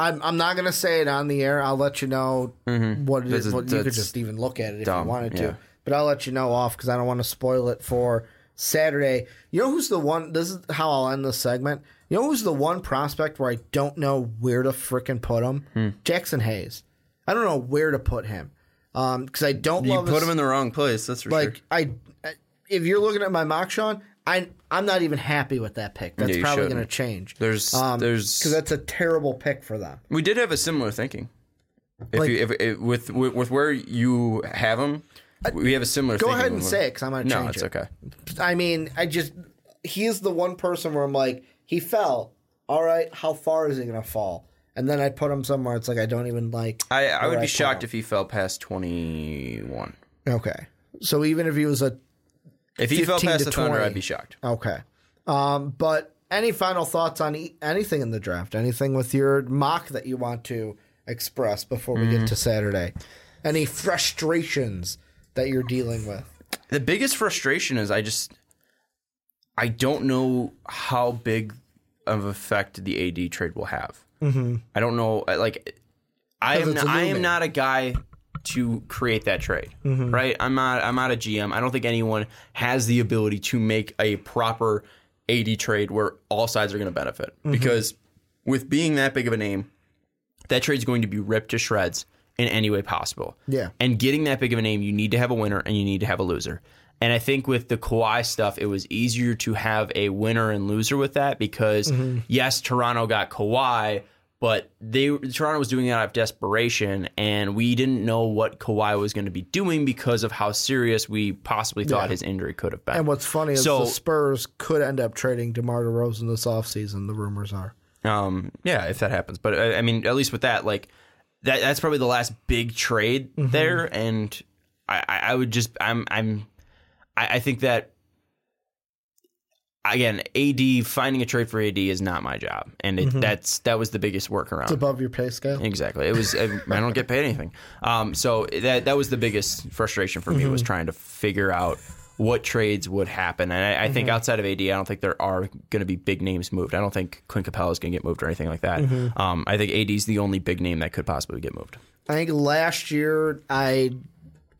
I'm I'm not gonna say it on the air. I'll let you know what it Mm-hmm. Is. What, you could just even look at it if dumb, you wanted yeah. to, but I'll let you know off because I don't want to spoil it for Saturday. You know who's the one? This is how I'll end this segment. You know who's the one prospect where I don't know where to frickin' put him? Hmm. Jaxson Hayes. I don't know where to put him because I don't You put his- him in the wrong place. That's for like sure. I, I- if you're looking at my mock Sean, I I'm not even happy with that pick. That's Yeah, probably going to change. There's um, there's because that's a terrible pick for them. we did have a similar thinking. If Like- you if, if with, with with where you have him, we have a similar. Go ahead and say it because I'm going to change. No, change it's it. okay. I mean, I just he is the one person where I'm like, he fell. All right, how far is he going to fall? And then I put him somewhere. It's like I don't even like. I, I would be put shocked him. if he fell past twenty one. Okay, so even if he was a If he fell 15 past to the Thunder, 20. I'd be shocked. okay, um, but any final thoughts on e- anything in the draft? Anything with your mock that you want to express before we Mm. get to Saturday? Any frustrations that you're dealing with? The biggest frustration is I just I don't know how big of effect the AD trade will have. Mm-hmm. I don't know. Like I am not, I am not a guy to create that trade. Mm-hmm. Right? I'm not I'm not a GM. I don't think anyone has the ability to make a proper AD trade where all sides are going to benefit. Mm-hmm. Because with being that big of a name, that trade's going to be ripped to shreds in any way possible. Yeah. And getting that big of a name, you need to have a winner and you need to have a loser. And I think with the Kawhi stuff, it was easier to have a winner and loser with that because mm-hmm. yes, Toronto got Kawhi, but they Toronto was doing it out of desperation, and we didn't know what Kawhi was going to be doing because of how serious we possibly thought Yeah. his injury could have been. And what's funny is So- the Spurs could end up trading DeMar DeRozan this offseason, the rumors are. Um, yeah, if that happens, but I, I mean, at least with that, like that, that's probably the last big trade Mm-hmm. there, and I, I I would just, I'm, I'm, I, I think that again, AD finding a trade for AD is not my job, and it, that's that was the biggest workaround. It's above your pay scale. Exactly. It was. I don't get paid anything. Um, so that that was the biggest frustration for me was trying to figure out what trades would happen. And I, I think outside of AD, I don't think there are going to be big names moved. I don't think Clint Capela is going to get moved or anything like that. Um, I think AD is the only big name that could possibly get moved. I think last year I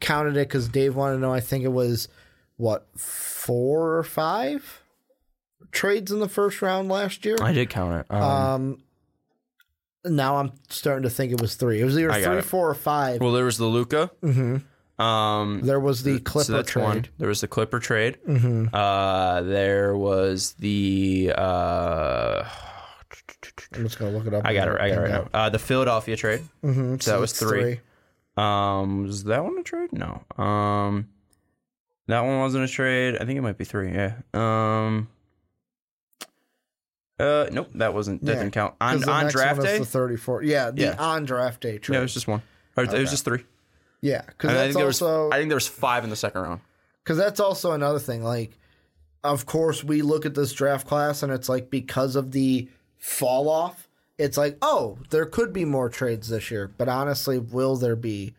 counted it because Dave wanted to know. I think it was what four or five trades in the first round last year. I did count it. Um, now I'm starting to think it was three. It was either I got three, it. four, or five. well, there was the Luka. Mm-hmm. Um, there was the Clipper so that's trade. one. There was the Clipper trade. Mm-hmm. Uh, there was the. Uh, I'm just gonna look it up. I got it. I got it right now. Uh, the Philadelphia trade. Mm-hmm. So that was three. Um, was that one a trade? No. Um, that one wasn't a trade. I think it might be three. Yeah. Um. Uh, nope, that wasn't. That Yeah, didn't count 'Cause on the on next draft one is day. the 34. Yeah, the Yeah. on draft day trade. Yeah, it was just one. Or It was just three. yeah, because And I that's think there was. also I think there was five in the second round. because that's also another thing. Like, of course, we look at this draft class and it's like because of the fall off, it's like, oh, there could be more trades this year. But honestly, will there be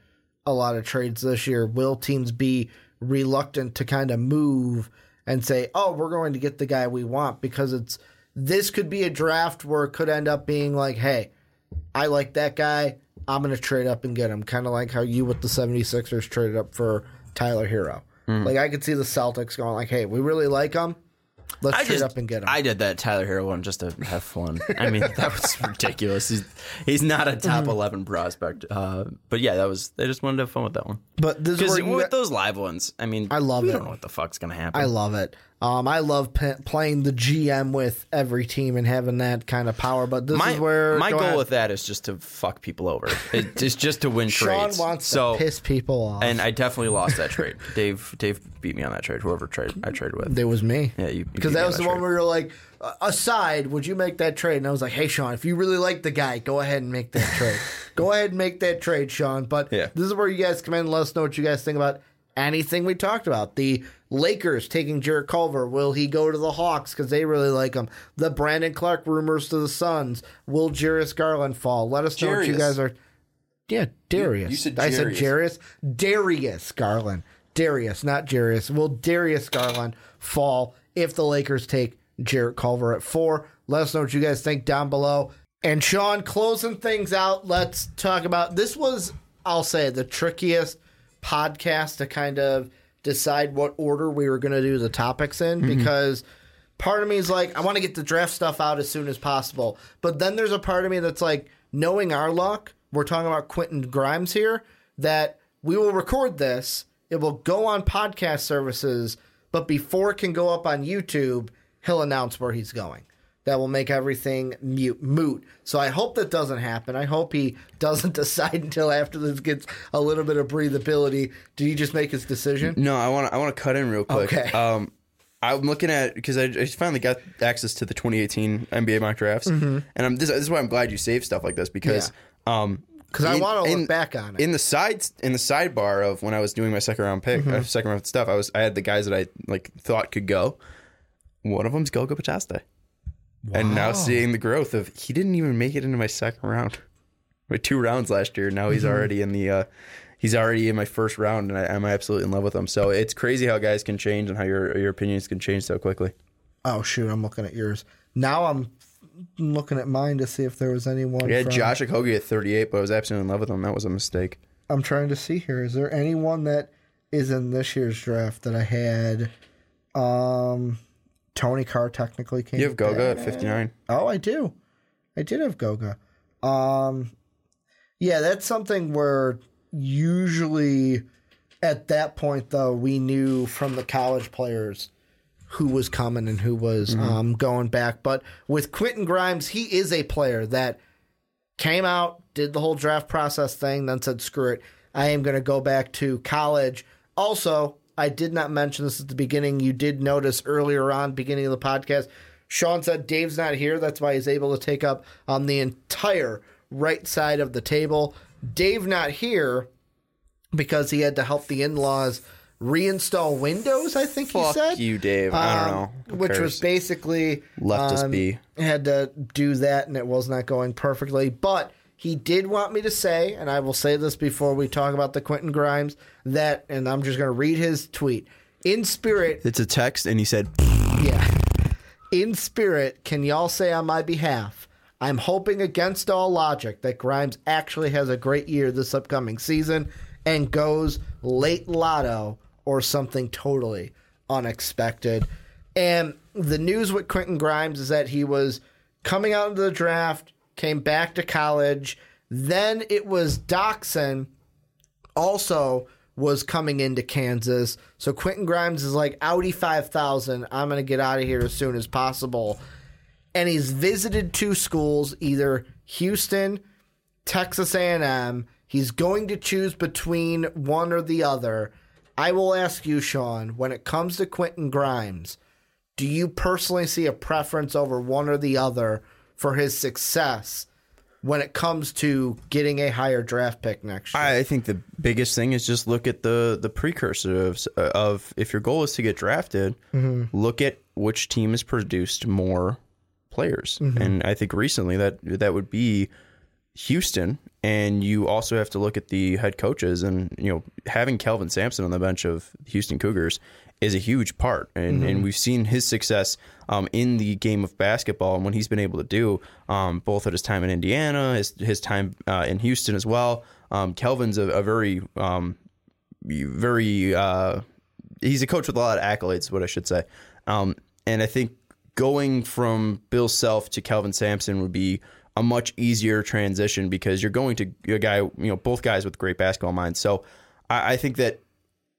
a lot of trades this year? Will teams be reluctant to kind of move and say, oh, we're going to get the guy we want? Because it's this could be a draft where it could end up being like, hey, I like that guy. I'm going to trade up and get him. Kind of like how you with the 76ers traded up for Tyler Herro. Hmm. Like I could see the Celtics going like, "Hey, we really like him. Let's I trade just up and get him." I did that Tyler Herro one just to have fun. I mean, that was ridiculous. He's he's not a top Mm-hmm. eleven prospect. Uh, but yeah, that was. They just wanted to have fun with that one. but this is Because where you with those live ones, I mean, I love we it. don't know what the fuck's gonna happen. I love it. Um, I love p- playing the GM with every team and having that kind of power. But this my is where my go goal ahead. with that is just to fuck people over. It- It's just to win Sean trades. wants so, to piss people off. and I definitely lost that trade. Dave Dave beat me on that trade. Whoever trade I traded with. it was me. Yeah, you- because that was the one where you're like, aside, would you make that trade? And I was like, hey, Sean, if you really like the guy, go ahead and make that trade. go ahead and make that trade, Sean. But Yeah. this is where you guys come in and let us know what you guys think about anything we talked about. The Lakers taking Jarrett Culver. Will he go to the Hawks because they really like him? The Brandon Clarke rumors to the Suns. Will Jarius Garland fall? Let us know what you guys are. Yeah, Darius. you said I said Jarius. Jarius. Darius Garland. Darius, not Jarius. Will Darius Garland fall if the Lakers take Jarrett Culver at four? Let us know what you guys think down below. And Sean, closing things out, let's talk about this was, I'll say, the trickiest podcast to kind of decide what order we were going to do the topics in mm-hmm. because part of me is like, I want to get the draft stuff out as soon as possible. But then there's a part of me that's like, knowing our luck, we're talking about Quentin Grimes here, that we will record this, it will go on podcast services, but before it can go up on YouTube, he'll announce where he's going. That will make everything mute, moot. So I hope that doesn't happen. I hope he doesn't decide until after this gets a little bit of breathability. Did he just make his decision? No, I want to I want to cut in real quick. Okay. Um, I'm looking at because I, I finally got access to the 2018 NBA mock drafts, and I'm this, this is why I'm glad you save stuff like this because um 'Cause I in- wanna look in- back on it. in the sides in the sidebar of when I was doing my second round pick, uh, second round stuff. I was I had the guys that I like thought could go. One of them's Goga Pachasta. And now seeing the growth of he didn't even make it into my second round. My two rounds last year. Now he's already in the uh he's already in my first round and I, I'm absolutely in love with him. So it's crazy how guys can change and how your your opinions can change so quickly. Oh shoot, I'm looking at yours. Now I'm looking at mine to see if there was anyone. We had from- Josh Okogie at 38, but I was absolutely in love with him. That was a mistake. I'm trying to see here. Is there anyone that is in this year's draft that I had? Um, Tony Carr technically came. You have Goga at 59. Oh, I do. I did have Goga. Um, yeah, that's something where usually at that point though we knew from the college players who was coming and who was um, going back. But with Quentin Grimes, he is a player that came out, did the whole draft process thing, then said, screw it. I am going to go back to college. Also, I did not mention this at the beginning. You did notice earlier on, beginning of the podcast, Sean said Dave's not here. That's why he's able to take up on the entire right side of the table. Dave not here because he had to help the in laws reinstall Windows, I think he Fuck said. you, Dave. I don't Um, know. Who Which was basically Left us um, be. Had to do that, and it was not going perfectly. But he did want me to say, and I will say this before we talk about the Quentin Grimes, that, and I'm just going to read his tweet. In spirit, It's a text, and he said, yeah. In spirit, can y'all say on my behalf, I'm hoping against all logic that Grimes actually has a great year this upcoming season and goes late lotto or something totally unexpected. And the news with Quentin Grimes is that he was coming out of the draft, came back to college. Then it was Dotson also was coming into Kansas. So Quentin Grimes is like Audi 5000. I'm going to get out of here as soon as possible. And he's visited two schools, either Houston, Texas A&M. He's going to choose between one or the other. I will ask you, Sean, when it comes to Quentin Grimes, do you personally see a preference over one or the other for his success when it comes to getting a higher draft pick next year? I think the biggest thing is just look at the the precursor of, of if your goal is to get drafted, mm-hmm. look at which team has produced more players, mm-hmm. and I think recently that that would be Houston, and you also have to look at the head coaches, and you know having Kelvin Sampson on the bench of Houston Cougars is a huge part, and and we've seen his success um, in the game of basketball and what he's been able to do, um, both at his time in Indiana, his his time uh, in Houston as well. Um, Kelvin's a, a very um, very uh, he's a coach with a lot of accolades, what I should say. Um, and I think going from Bill Self to Kelvin Sampson would be a much easier transition because you're going to a guy, you know, both guys with great basketball minds. So I, I think that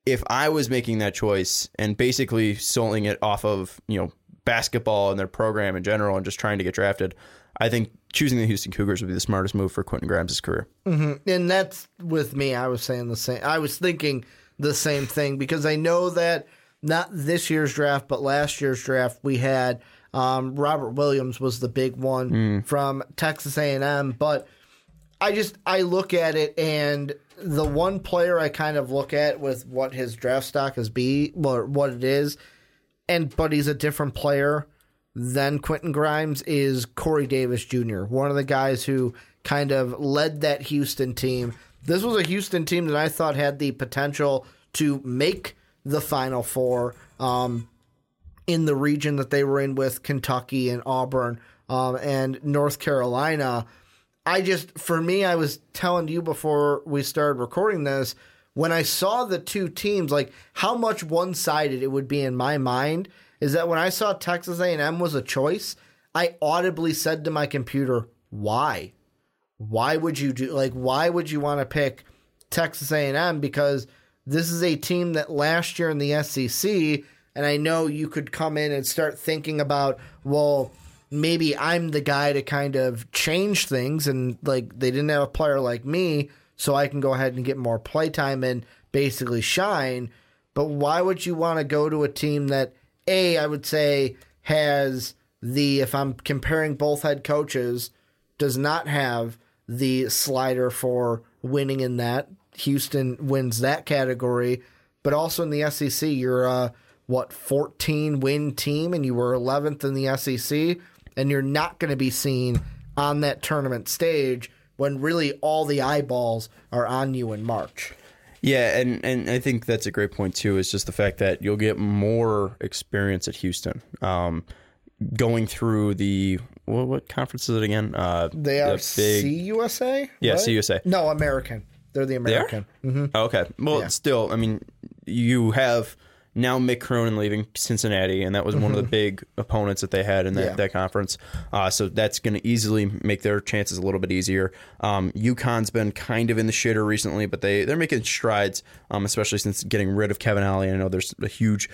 if I was making that choice and basically selling it off of, you know, basketball and their program in general and just trying to get drafted, I think choosing the Houston Cougars would be the smartest move for Quentin Grimes' career. and that's with me. I was saying the same. I was thinking the same thing because I know that not this year's draft, but last year's draft, we had um, Robert Williams was the big one from Texas A&M. But I just I look at it and the one player I kind of look at with what his draft stock is be or what it is, and but he's a different player than Quentin Grimes is Corey Davis Jr. One of the guys who kind of led that Houston team. This was a Houston team that I thought had the potential to make the Final Four um, in the region that they were in with Kentucky and Auburn um, and North Carolina. I just, for me, I was telling you before we started recording this, when I saw the two teams, like how much one sided it would be in my mind, is that when I saw Texas A&M was a choice, I audibly said to my computer, "Why? Why would you do like? Why would you want to pick Texas A&M? Because this is a team that last year in the SEC, and I know you could come in and start thinking about, well." Maybe I'm the guy to kind of change things and like they didn't have a player like me, so I can go ahead and get more playtime and basically shine. But why would you want to go to a team that A, I would say has the if I'm comparing both head coaches, does not have the slider for winning in that. Houston wins that category, but also in the SEC, you're a what 14 win team and you were 11th in the SEC and you're not going to be seen on that tournament stage when really all the eyeballs are on you in March. Yeah, and, and I think that's a great point too. Is just the fact that you'll get more experience at Houston, um, going through the what, what conference is it again? Uh, They are the big, CUSA? Yeah, right? CUSA. No, American. They're the They? American. Mm-hmm. Oh, okay. Well, Yeah. still, I mean, you have now Mick Cronin leaving Cincinnati, and that was one of the big opponents that they had in that, Mm-hmm. Yeah. that conference. Uh, so that's going to easily make their chances a little bit easier. Um, UConn's been kind of in the shitter recently, but they they're making strides, um, especially since getting rid of Kevin Ollie. I know there's a huge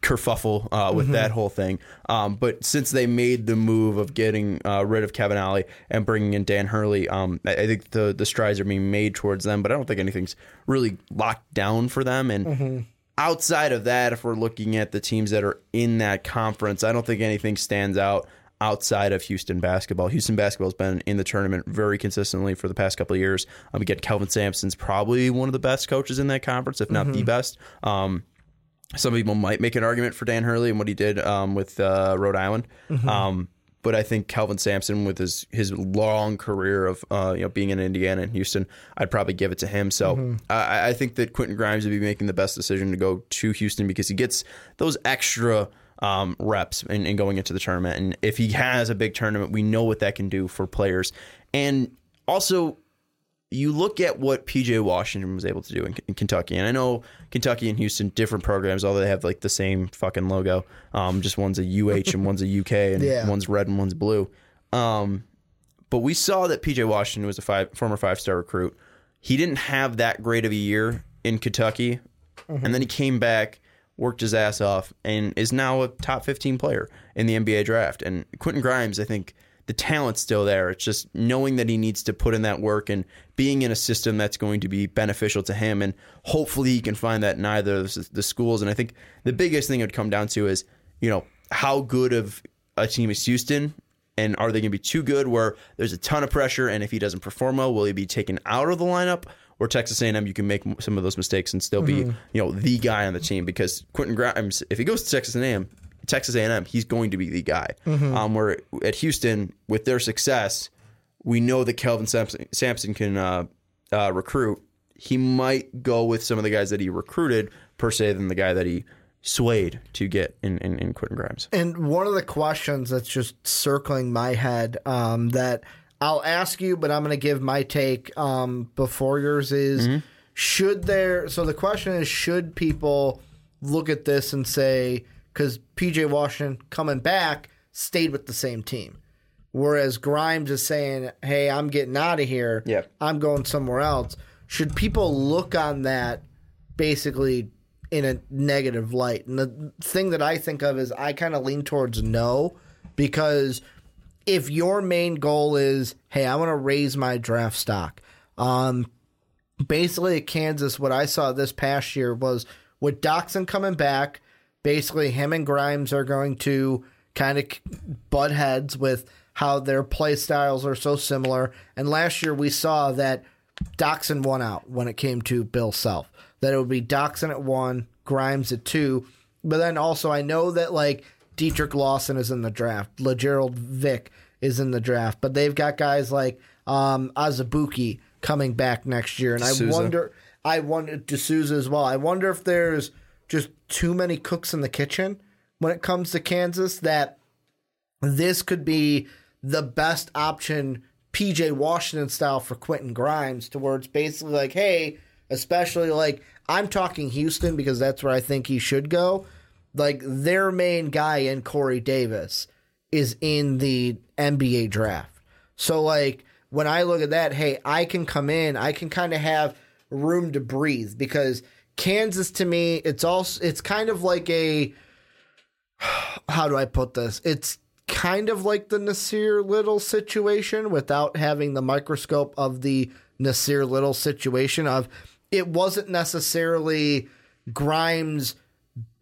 kerfuffle uh, with that whole thing, um, but since they made the move of getting uh, rid of Kevin Ollie and bringing in Dan Hurley, um, I, I think the the strides are being made towards them. But I don't think anything's really locked down for them. And outside of that, if we're looking at the teams that are in that conference, I don't think anything stands out outside of Houston basketball. Houston basketball has been in the tournament very consistently for the past couple of years. Um, again, Kelvin Sampson's probably one of the best coaches in that conference, if not the best. Um, some people might make an argument for Dan Hurley and what he did um, with uh, Rhode Island. Um, but I think Kelvin Sampson, with his his long career of uh, you know being in Indiana and Houston, I'd probably give it to him. So I, I think that Quentin Grimes would be making the best decision to go to Houston because he gets those extra um, reps and, and going into the tournament. And if he has a big tournament, we know what that can do for players. And also, you look at what PJ Washington was able to do in, in Kentucky, and I know Kentucky and Houston different programs, although they have like the same fucking logo. Um, just one's a UH and one's a UK, and Yeah. one's red and one's blue. Um, but we saw that PJ Washington was a five, former five star recruit. He didn't have that great of a year in Kentucky, and then he came back, worked his ass off, and is now a top 15 player in the NBA draft. And Quentin Grimes, I think the talent's still there. It's just knowing that he needs to put in that work and being in a system that's going to be beneficial to him. And hopefully he can find that in either of the schools. And I think the biggest thing it would come down to is, you know, how good of a team is Houston and are they going to be too good where there's a ton of pressure and if he doesn't perform well will he be taken out of the lineup or Texas A&M you can make some of those mistakes and still be mm-hmm. you know the guy on the team because Quentin Grimes if he goes to Texas A&M Texas A&M he's going to be the guy. Um, where at Houston with their success we know that Kelvin Sampson, Sampson can uh, uh, recruit. He might go with some of the guys that he recruited per se than the guy that he swayed to get in, in, in Quentin Grimes. And one of the questions that's just circling my head um, that I'll ask you, but I'm going to give my take um, before yours is should there, so the question is should people look at this and say, because PJ Washington coming back stayed with the same team. Whereas Grimes is saying, hey, I'm getting out of here. Yeah. I'm going somewhere else. Should people look on that basically in a negative light? And the thing that I think of is I kind of lean towards no because if your main goal is, hey, I want to raise my draft stock, um, basically at Kansas, what I saw this past year was with Dotson coming back, basically him and Grimes are going to kind of butt heads with how their play styles are so similar. And last year we saw that Dotson won out when it came to Bill Self. That it would be Dotson at one, Grimes at two. But then also I know that like Dedric Lawson is in the draft, Lagerald Vick is in the draft, but they've got guys like um, coming back next year, and De Sousa. I wonder, I wonder De Sousa as well. I wonder if there's just too many cooks in the kitchen when it comes to Kansas that this could be the best option PJ Washington style for Quentin Grimes towards basically like, hey, especially like I'm talking Houston because that's where I think he should go. Like their main guy in Corey Davis is in the NBA draft. So like when I look at that, hey, I can come in, I can kind of have room to breathe because Kansas to me, it's also it's kind of like a how do I put this? It's kind of like the Nassir Little situation without having the microscope of the Nassir Little situation of it wasn't necessarily Grimes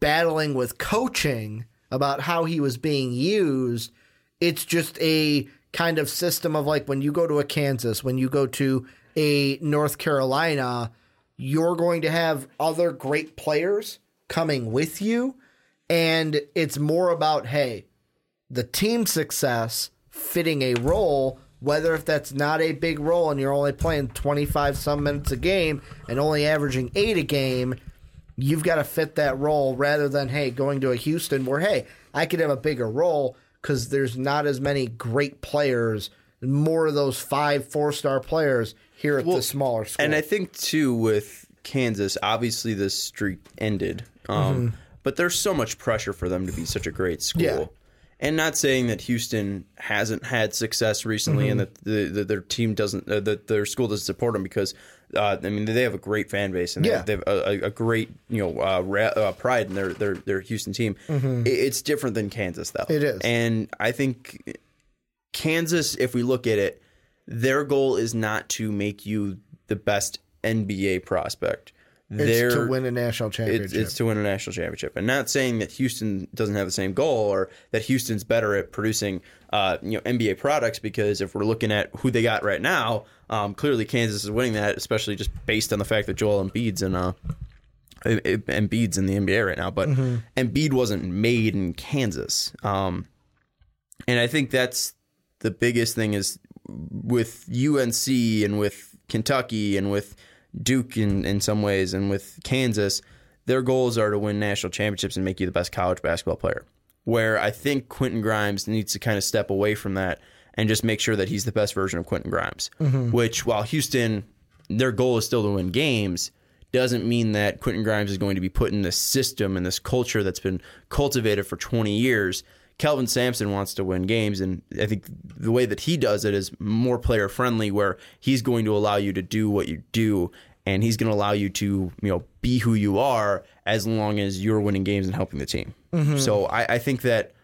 battling with coaching about how he was being used. It's just a kind of system of like when you go to a Kansas, when you go to a North Carolina, you're going to have other great players coming with you. And it's more about, hey, the team success fitting a role, whether if that's not a big role and you're only playing 25 some minutes a game and only averaging eight a game, you've got to fit that role rather than, hey, going to a Houston where, hey, I could have a bigger role because there's not as many great players, more of those five, four star players here at the smaller school. And I think too with Kansas, obviously this streak ended, um, but there's so much pressure for them to be such a great school. Yeah. And not saying that Houston hasn't had success recently and that the, the, their team doesn't, uh, that their school doesn't support them because, uh, I mean, they have a great fan base and they Yeah. have, they have a, a great, you know, uh, ra- uh, pride in their, their, their Houston team. It- It's different than Kansas, though. It is. And I think Kansas, if we look at it, their goal is not to make you the best NBA prospect. it's to win a national championship. it's, it's to win a national championship, and not saying that Houston doesn't have the same goal or that Houston's better at producing, uh, you know, NBA products. Because if we're looking at who they got right now, um, clearly Kansas is winning that, especially just based on the fact that Joel Embiid's in uh, Embiid's in the NBA right now. But Embiid wasn't made in Kansas, um, and I think that's the biggest thing is with UNC and with Kentucky and with Duke in, in some ways and with Kansas, their goals are to win national championships and make you the best college basketball player. Where I think Quentin Grimes needs to kind of step away from that and just make sure that he's the best version of Quentin Grimes. Mm-hmm. Which, while Houston, their goal is still to win games, doesn't mean that Quentin Grimes is going to be put in this system and this culture that's been cultivated for 20 years. Kelvin Sampson wants to win games, and I think the way that he does it is more player friendly, where he's going to allow you to do what you do, and he's going to allow you to you know be who you are as long as you're winning games and helping the team. So I, I think that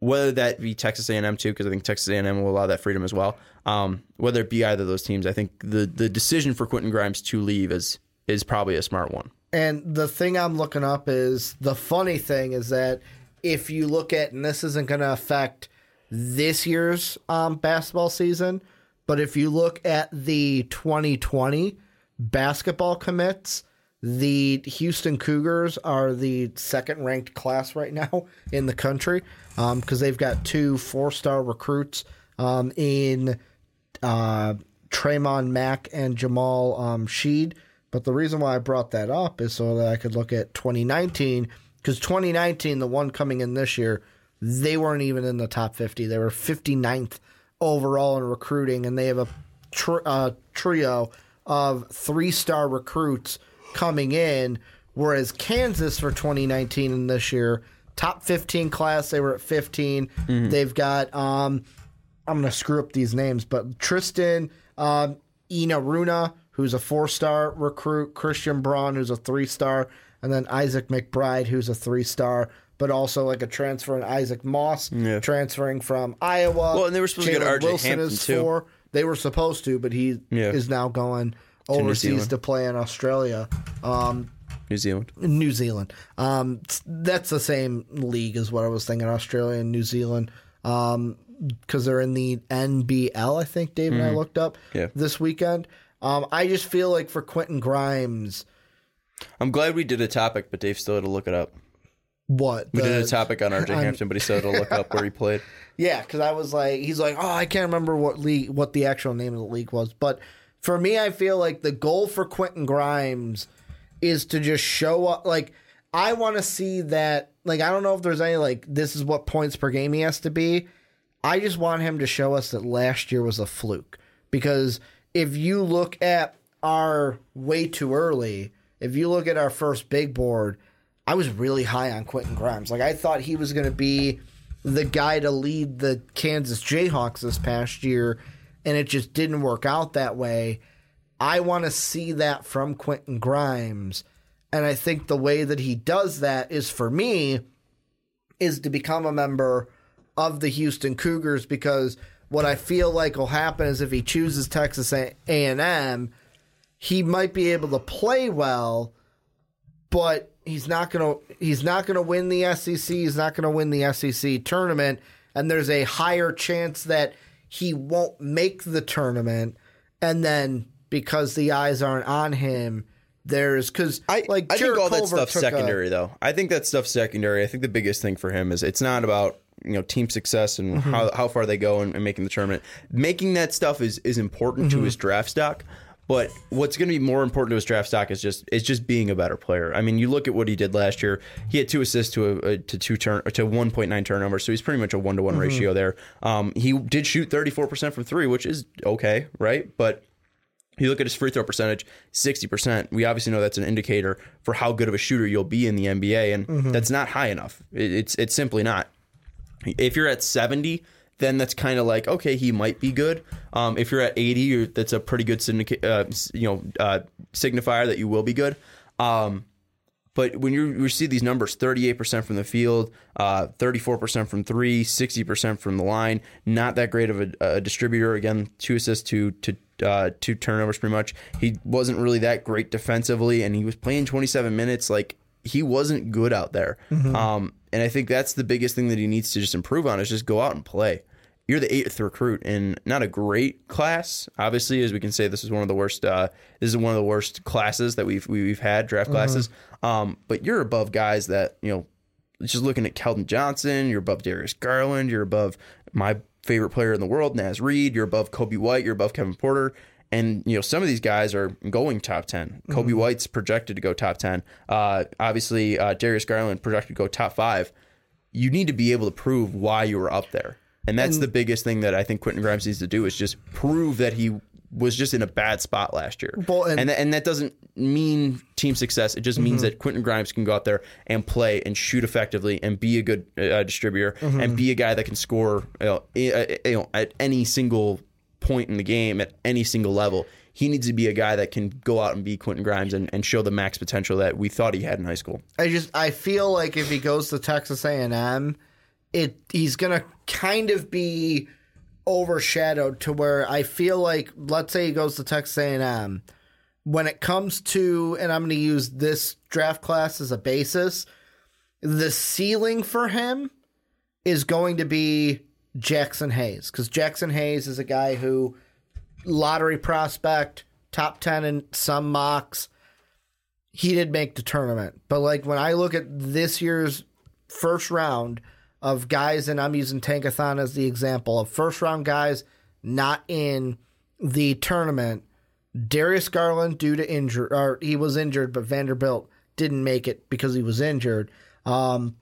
whether that be Texas A&M too, because I think Texas A&M will allow that freedom as well. Um, whether it be either of those teams, I think the the decision for Quentin Grimes to leave is is probably a smart one. And the thing I'm looking up is the funny thing is that if you look at, and this isn't going to affect this year's um, basketball season, but if you look at the 2020 basketball commits, the Houston Cougars are the second ranked class right now in the country because they've got two four star recruits um, in uh, Tramon Mark and Jamal um, Shead. But the reason why I brought that up is so that I could look at 2019, because 2019, the one coming in this year, they weren't even in the top 50. They were 59th overall in recruiting, and they have a tr- uh, trio of three star recruits coming in. Whereas Kansas for 2019 and this year, top 15 class, they were at 15. They've got um, I'm going to screw up these names, but Tristan um, Enaruna, who's a four star recruit, Christian Braun, who's a three star, and then Isaac McBride, who's a three star, but also like a transfer in Isaac Moss, transferring from Iowa. Well, and they were supposed to get RJ Wilson Hampton, is too. four. They were supposed to, but he Yeah. is now going overseas Zealand. to play in Australia. Um, New Zealand. New Zealand. Um, that's the same league as what I was thinking. Australia and New Zealand. um, because they're in the NBL. I think Dave and I looked up Yeah. this weekend. Um, I just feel like for Quentin Grimes, I'm glad we did a topic, but Dave still had to look it up. what We did a topic on RJ Hampton, but he still had to look up where he played. Yeah, because I was like, he's like, oh, I can't remember what league, what the actual name of the league was. But for me, I feel like the goal for Quentin Grimes is to just show up. Like, I want to see that. Like, I don't know if there's any like this is what points per game he has to be. I just want him to show us that last year was a fluke. Because if you look at our way too early, if you look at our first big board, I was really high on Quentin Grimes. Like I thought he was going to be the guy to lead the Kansas Jayhawks this past year, and it just didn't work out that way. I want to see that from Quentin Grimes, and I think the way that he does that is for me is to become a member of the Houston Cougars because what I feel like will happen is if he chooses Texas A&M, he might be able to play well, but he's not going to he's not going to win the SEC, he's not going to win the SEC tournament and there's a higher chance that he won't make the tournament and then because the eyes aren't on him there's cuz I like I think all that Culver stuff's took a- secondary, though. I think that stuff's secondary. I think the biggest thing for him is it's not about you know team success and Mm-hmm. how, how far they go and, and making the tournament. Making that stuff is is important Mm-hmm. to his draft stock. But what's going to be more important to his draft stock is just is just being a better player. I mean, you look at what he did last year. He had two assists to a, a to two turn to one point nine turnovers, so he's pretty much a one to one ratio there. Um, he did shoot thirty four percent from three, which is okay, right? But you look at his free throw percentage, 60%. We obviously know that's an indicator for how good of a shooter you'll be in the NBA, and Mm-hmm. that's not high enough. It- It's it's simply not. If you're at 70, then that's kind of like okay, he might be good. Um, if you're at 80, you're, that's a pretty good syndica- uh, you know uh, signifier that you will be good. Um, but when you see these numbers, 38% from the field, uh, 34% from three, 60% from the line, not that great of a, a distributor. Again, two assists, two, to uh, two turnovers pretty much. He wasn't really that great defensively, and he was playing 27 minutes. Like, he wasn't good out there. Um, and I think that's the biggest thing that he needs to just improve on is just go out and play. You're the eighth recruit in not a great class, obviously, as we can say, this is one of the worst. Uh, this is one of the worst classes that we've we've had draft classes. Um, but you're above guys that you know. Just looking at Keldon Johnson, you're above Darius Garland, you're above my favorite player in the world, Naz Reid, you're above Coby White, you're above Kevin Porter, and you know some of these guys are going top 10 Coby White's projected to go top ten. Uh, obviously, uh, Darius Garland projected to go top five you need to be able to prove why you were up there. And that's the biggest thing that I think Quentin Grimes needs to do is just prove that he was just in a bad spot last year. Well, and- and, th- and that doesn't mean team success. It just means Mm-hmm. that Quentin Grimes can go out there and play and shoot effectively and be a good uh, distributor Mm-hmm. and be a guy that can score you know, i- you know, at any single point in the game at any single level. He needs to be a guy that can go out and be Quentin Grimes and, and show the max potential that we thought he had in high school. I just I feel like if he goes to Texas A&M, it he's gonna kind of be overshadowed to where I feel like let's say he goes to Texas A&M, when it comes to and I'm going to use this draft class as a basis, the ceiling for him is going to be Jaxson Hayes because Jaxson Hayes is a guy who lottery prospect, top 10 in some mocks. He did make the tournament. But like when I look at this year's first round of guys, and I'm using Tankathon as the example of first round guys not in the tournament, Darius Garland due to injury, or he was injured, but Vanderbilt didn't make it because he was injured. Um,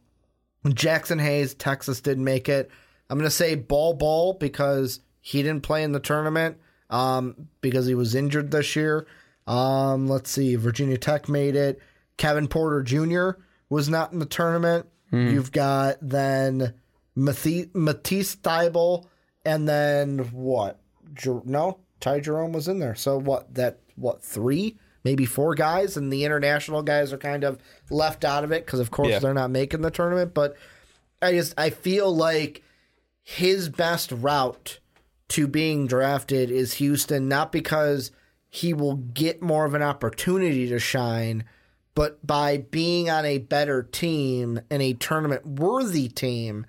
Jaxson Hayes, Texas didn't make it. I'm going to say Bol Bol because he didn't play in the tournament um, because he was injured this year. Um, let's see, Virginia Tech made it. Kevin Porter Jr. was not in the tournament. You've got then Matisse, Matisse Thybulle, and then what? Jer- no, Ty Jerome was in there. So what? That what? Three, maybe four guys, and the international guys are kind of left out of it because, of course, Yeah. they're not making the tournament. But I just I feel like his best route to being drafted is Houston, not because he will get more of an opportunity to shine, but by being on a better team and a tournament worthy team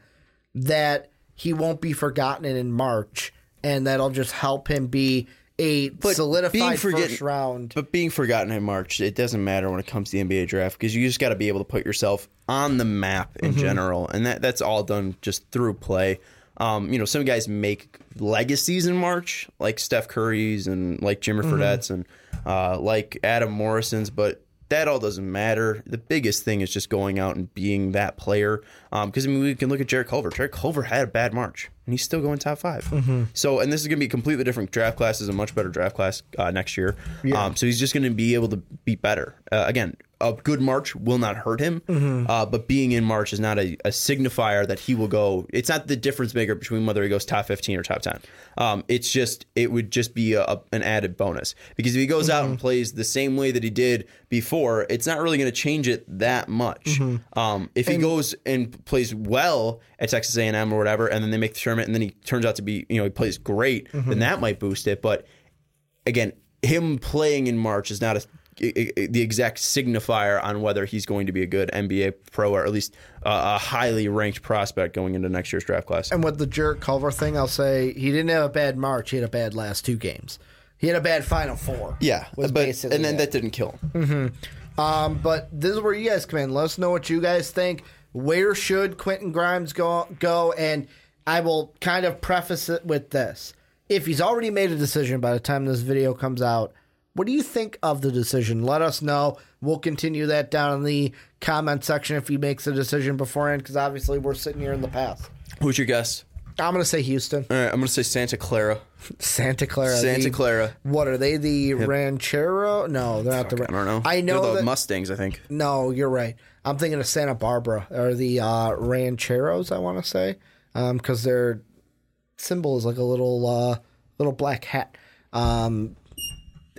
that he won't be forgotten in March, and that'll just help him be a solidified forget- first round. But being forgotten in March, it doesn't matter when it comes to the NBA draft because you just got to be able to put yourself on the map in mm-hmm. general, and that that's all done just through play. Um, you know, some guys make legacies in March, like Steph Curry's and like Jimmer Fredette's and uh, like Adam Morrison's, but that all doesn't matter. The biggest thing is just going out and being that player. Because I mean, we can look at Jarrett Culver. Jarrett Culver had a bad March, and he's still going top 5 So, and this is going to be a completely different draft class. Is a much better draft class uh, next year. Um, so he's just going to be able to be better. Uh, again, a good March will not hurt him, uh, but being in March is not a, a signifier that he will go. It's not the difference maker between whether he goes top fifteen or top ten. Um, it's just it would just be a, a- an added bonus because if he goes out and plays the same way that he did before, it's not really going to change it that much. Um, if he goes and plays well at Texas A and M or whatever, and then they make the tournament, and then he turns out to be you know he plays great, then that might boost it. But again, him playing in March is not a, the exact signifier on whether he's going to be a good NBA pro or at least uh, a highly ranked prospect going into next year's draft class. And with the Jarrett Culver thing, I'll say he didn't have a bad March. He had a bad last two games. He had a bad Final Four. yeah, was but basically and then it. that didn't kill him. Um, but this is where you guys come in. Let us know what you guys think. Where should Quentin Grimes go? Go, and I will kind of preface it with this: if he's already made a decision by the time this video comes out, what do you think of the decision? Let us know. We'll continue that down in the comment section if he makes a decision beforehand, because obviously we're sitting here in the past. Who's your guess? I'm gonna say Houston, All right, I'm going to say Santa Clara. Santa Clara, Santa the- Clara. What are they? The Ranchero? No, they're not the. I don't know. I know They're the that, Mustangs. I think. No, you're right. I'm thinking of Santa Barbara or the uh, Rancheros. I want to say because their symbol is like a little uh, little black hat, um,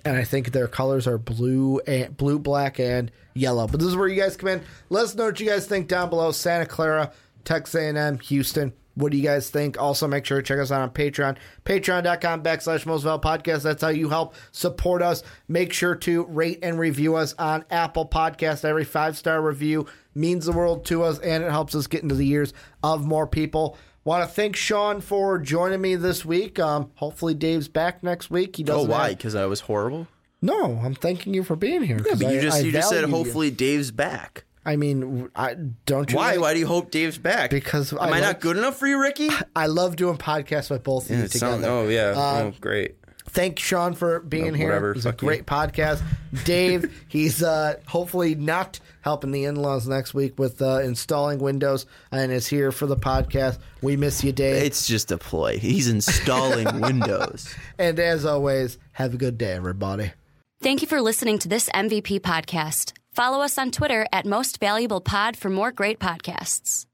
and I think their colors are blue and blue, black, and yellow. But this is where you guys come in. Let us know what you guys think down below. Santa Clara, Texas A&M, Houston. What do you guys think? Also, make sure to check us out on Patreon. Patreon.com backslash Most Podcast. That's how you help support us. Make sure to rate and review us on Apple Podcast. Every five star review means the world to us and it helps us get into the ears of more people. Want to thank Sean for joining me this week. Um, hopefully, Dave's back next week. He Oh, doesn't. why? have- Because I was horrible. no, I'm thanking you for being here. Yeah, but you I- just I you just said value you. hopefully Dave's back. I mean, I don't you? Why? like- Why do you hope Dave's back? Because am I I, not good enough for you, Ricky? I love doing podcasts with both of you together. sound- oh yeah. Uh, oh great. Thank Sean for being No, here. whatever, It was a fuck you. great podcast. Dave, he's uh, hopefully not helping the in-laws next week with uh, installing Windows and is here for the podcast. We miss you, Dave. It's just a play. He's installing Windows. and as always, have a good day, everybody. Thank you for listening to this MVP podcast. Follow us on Twitter at Most Valuable Pod for more great podcasts.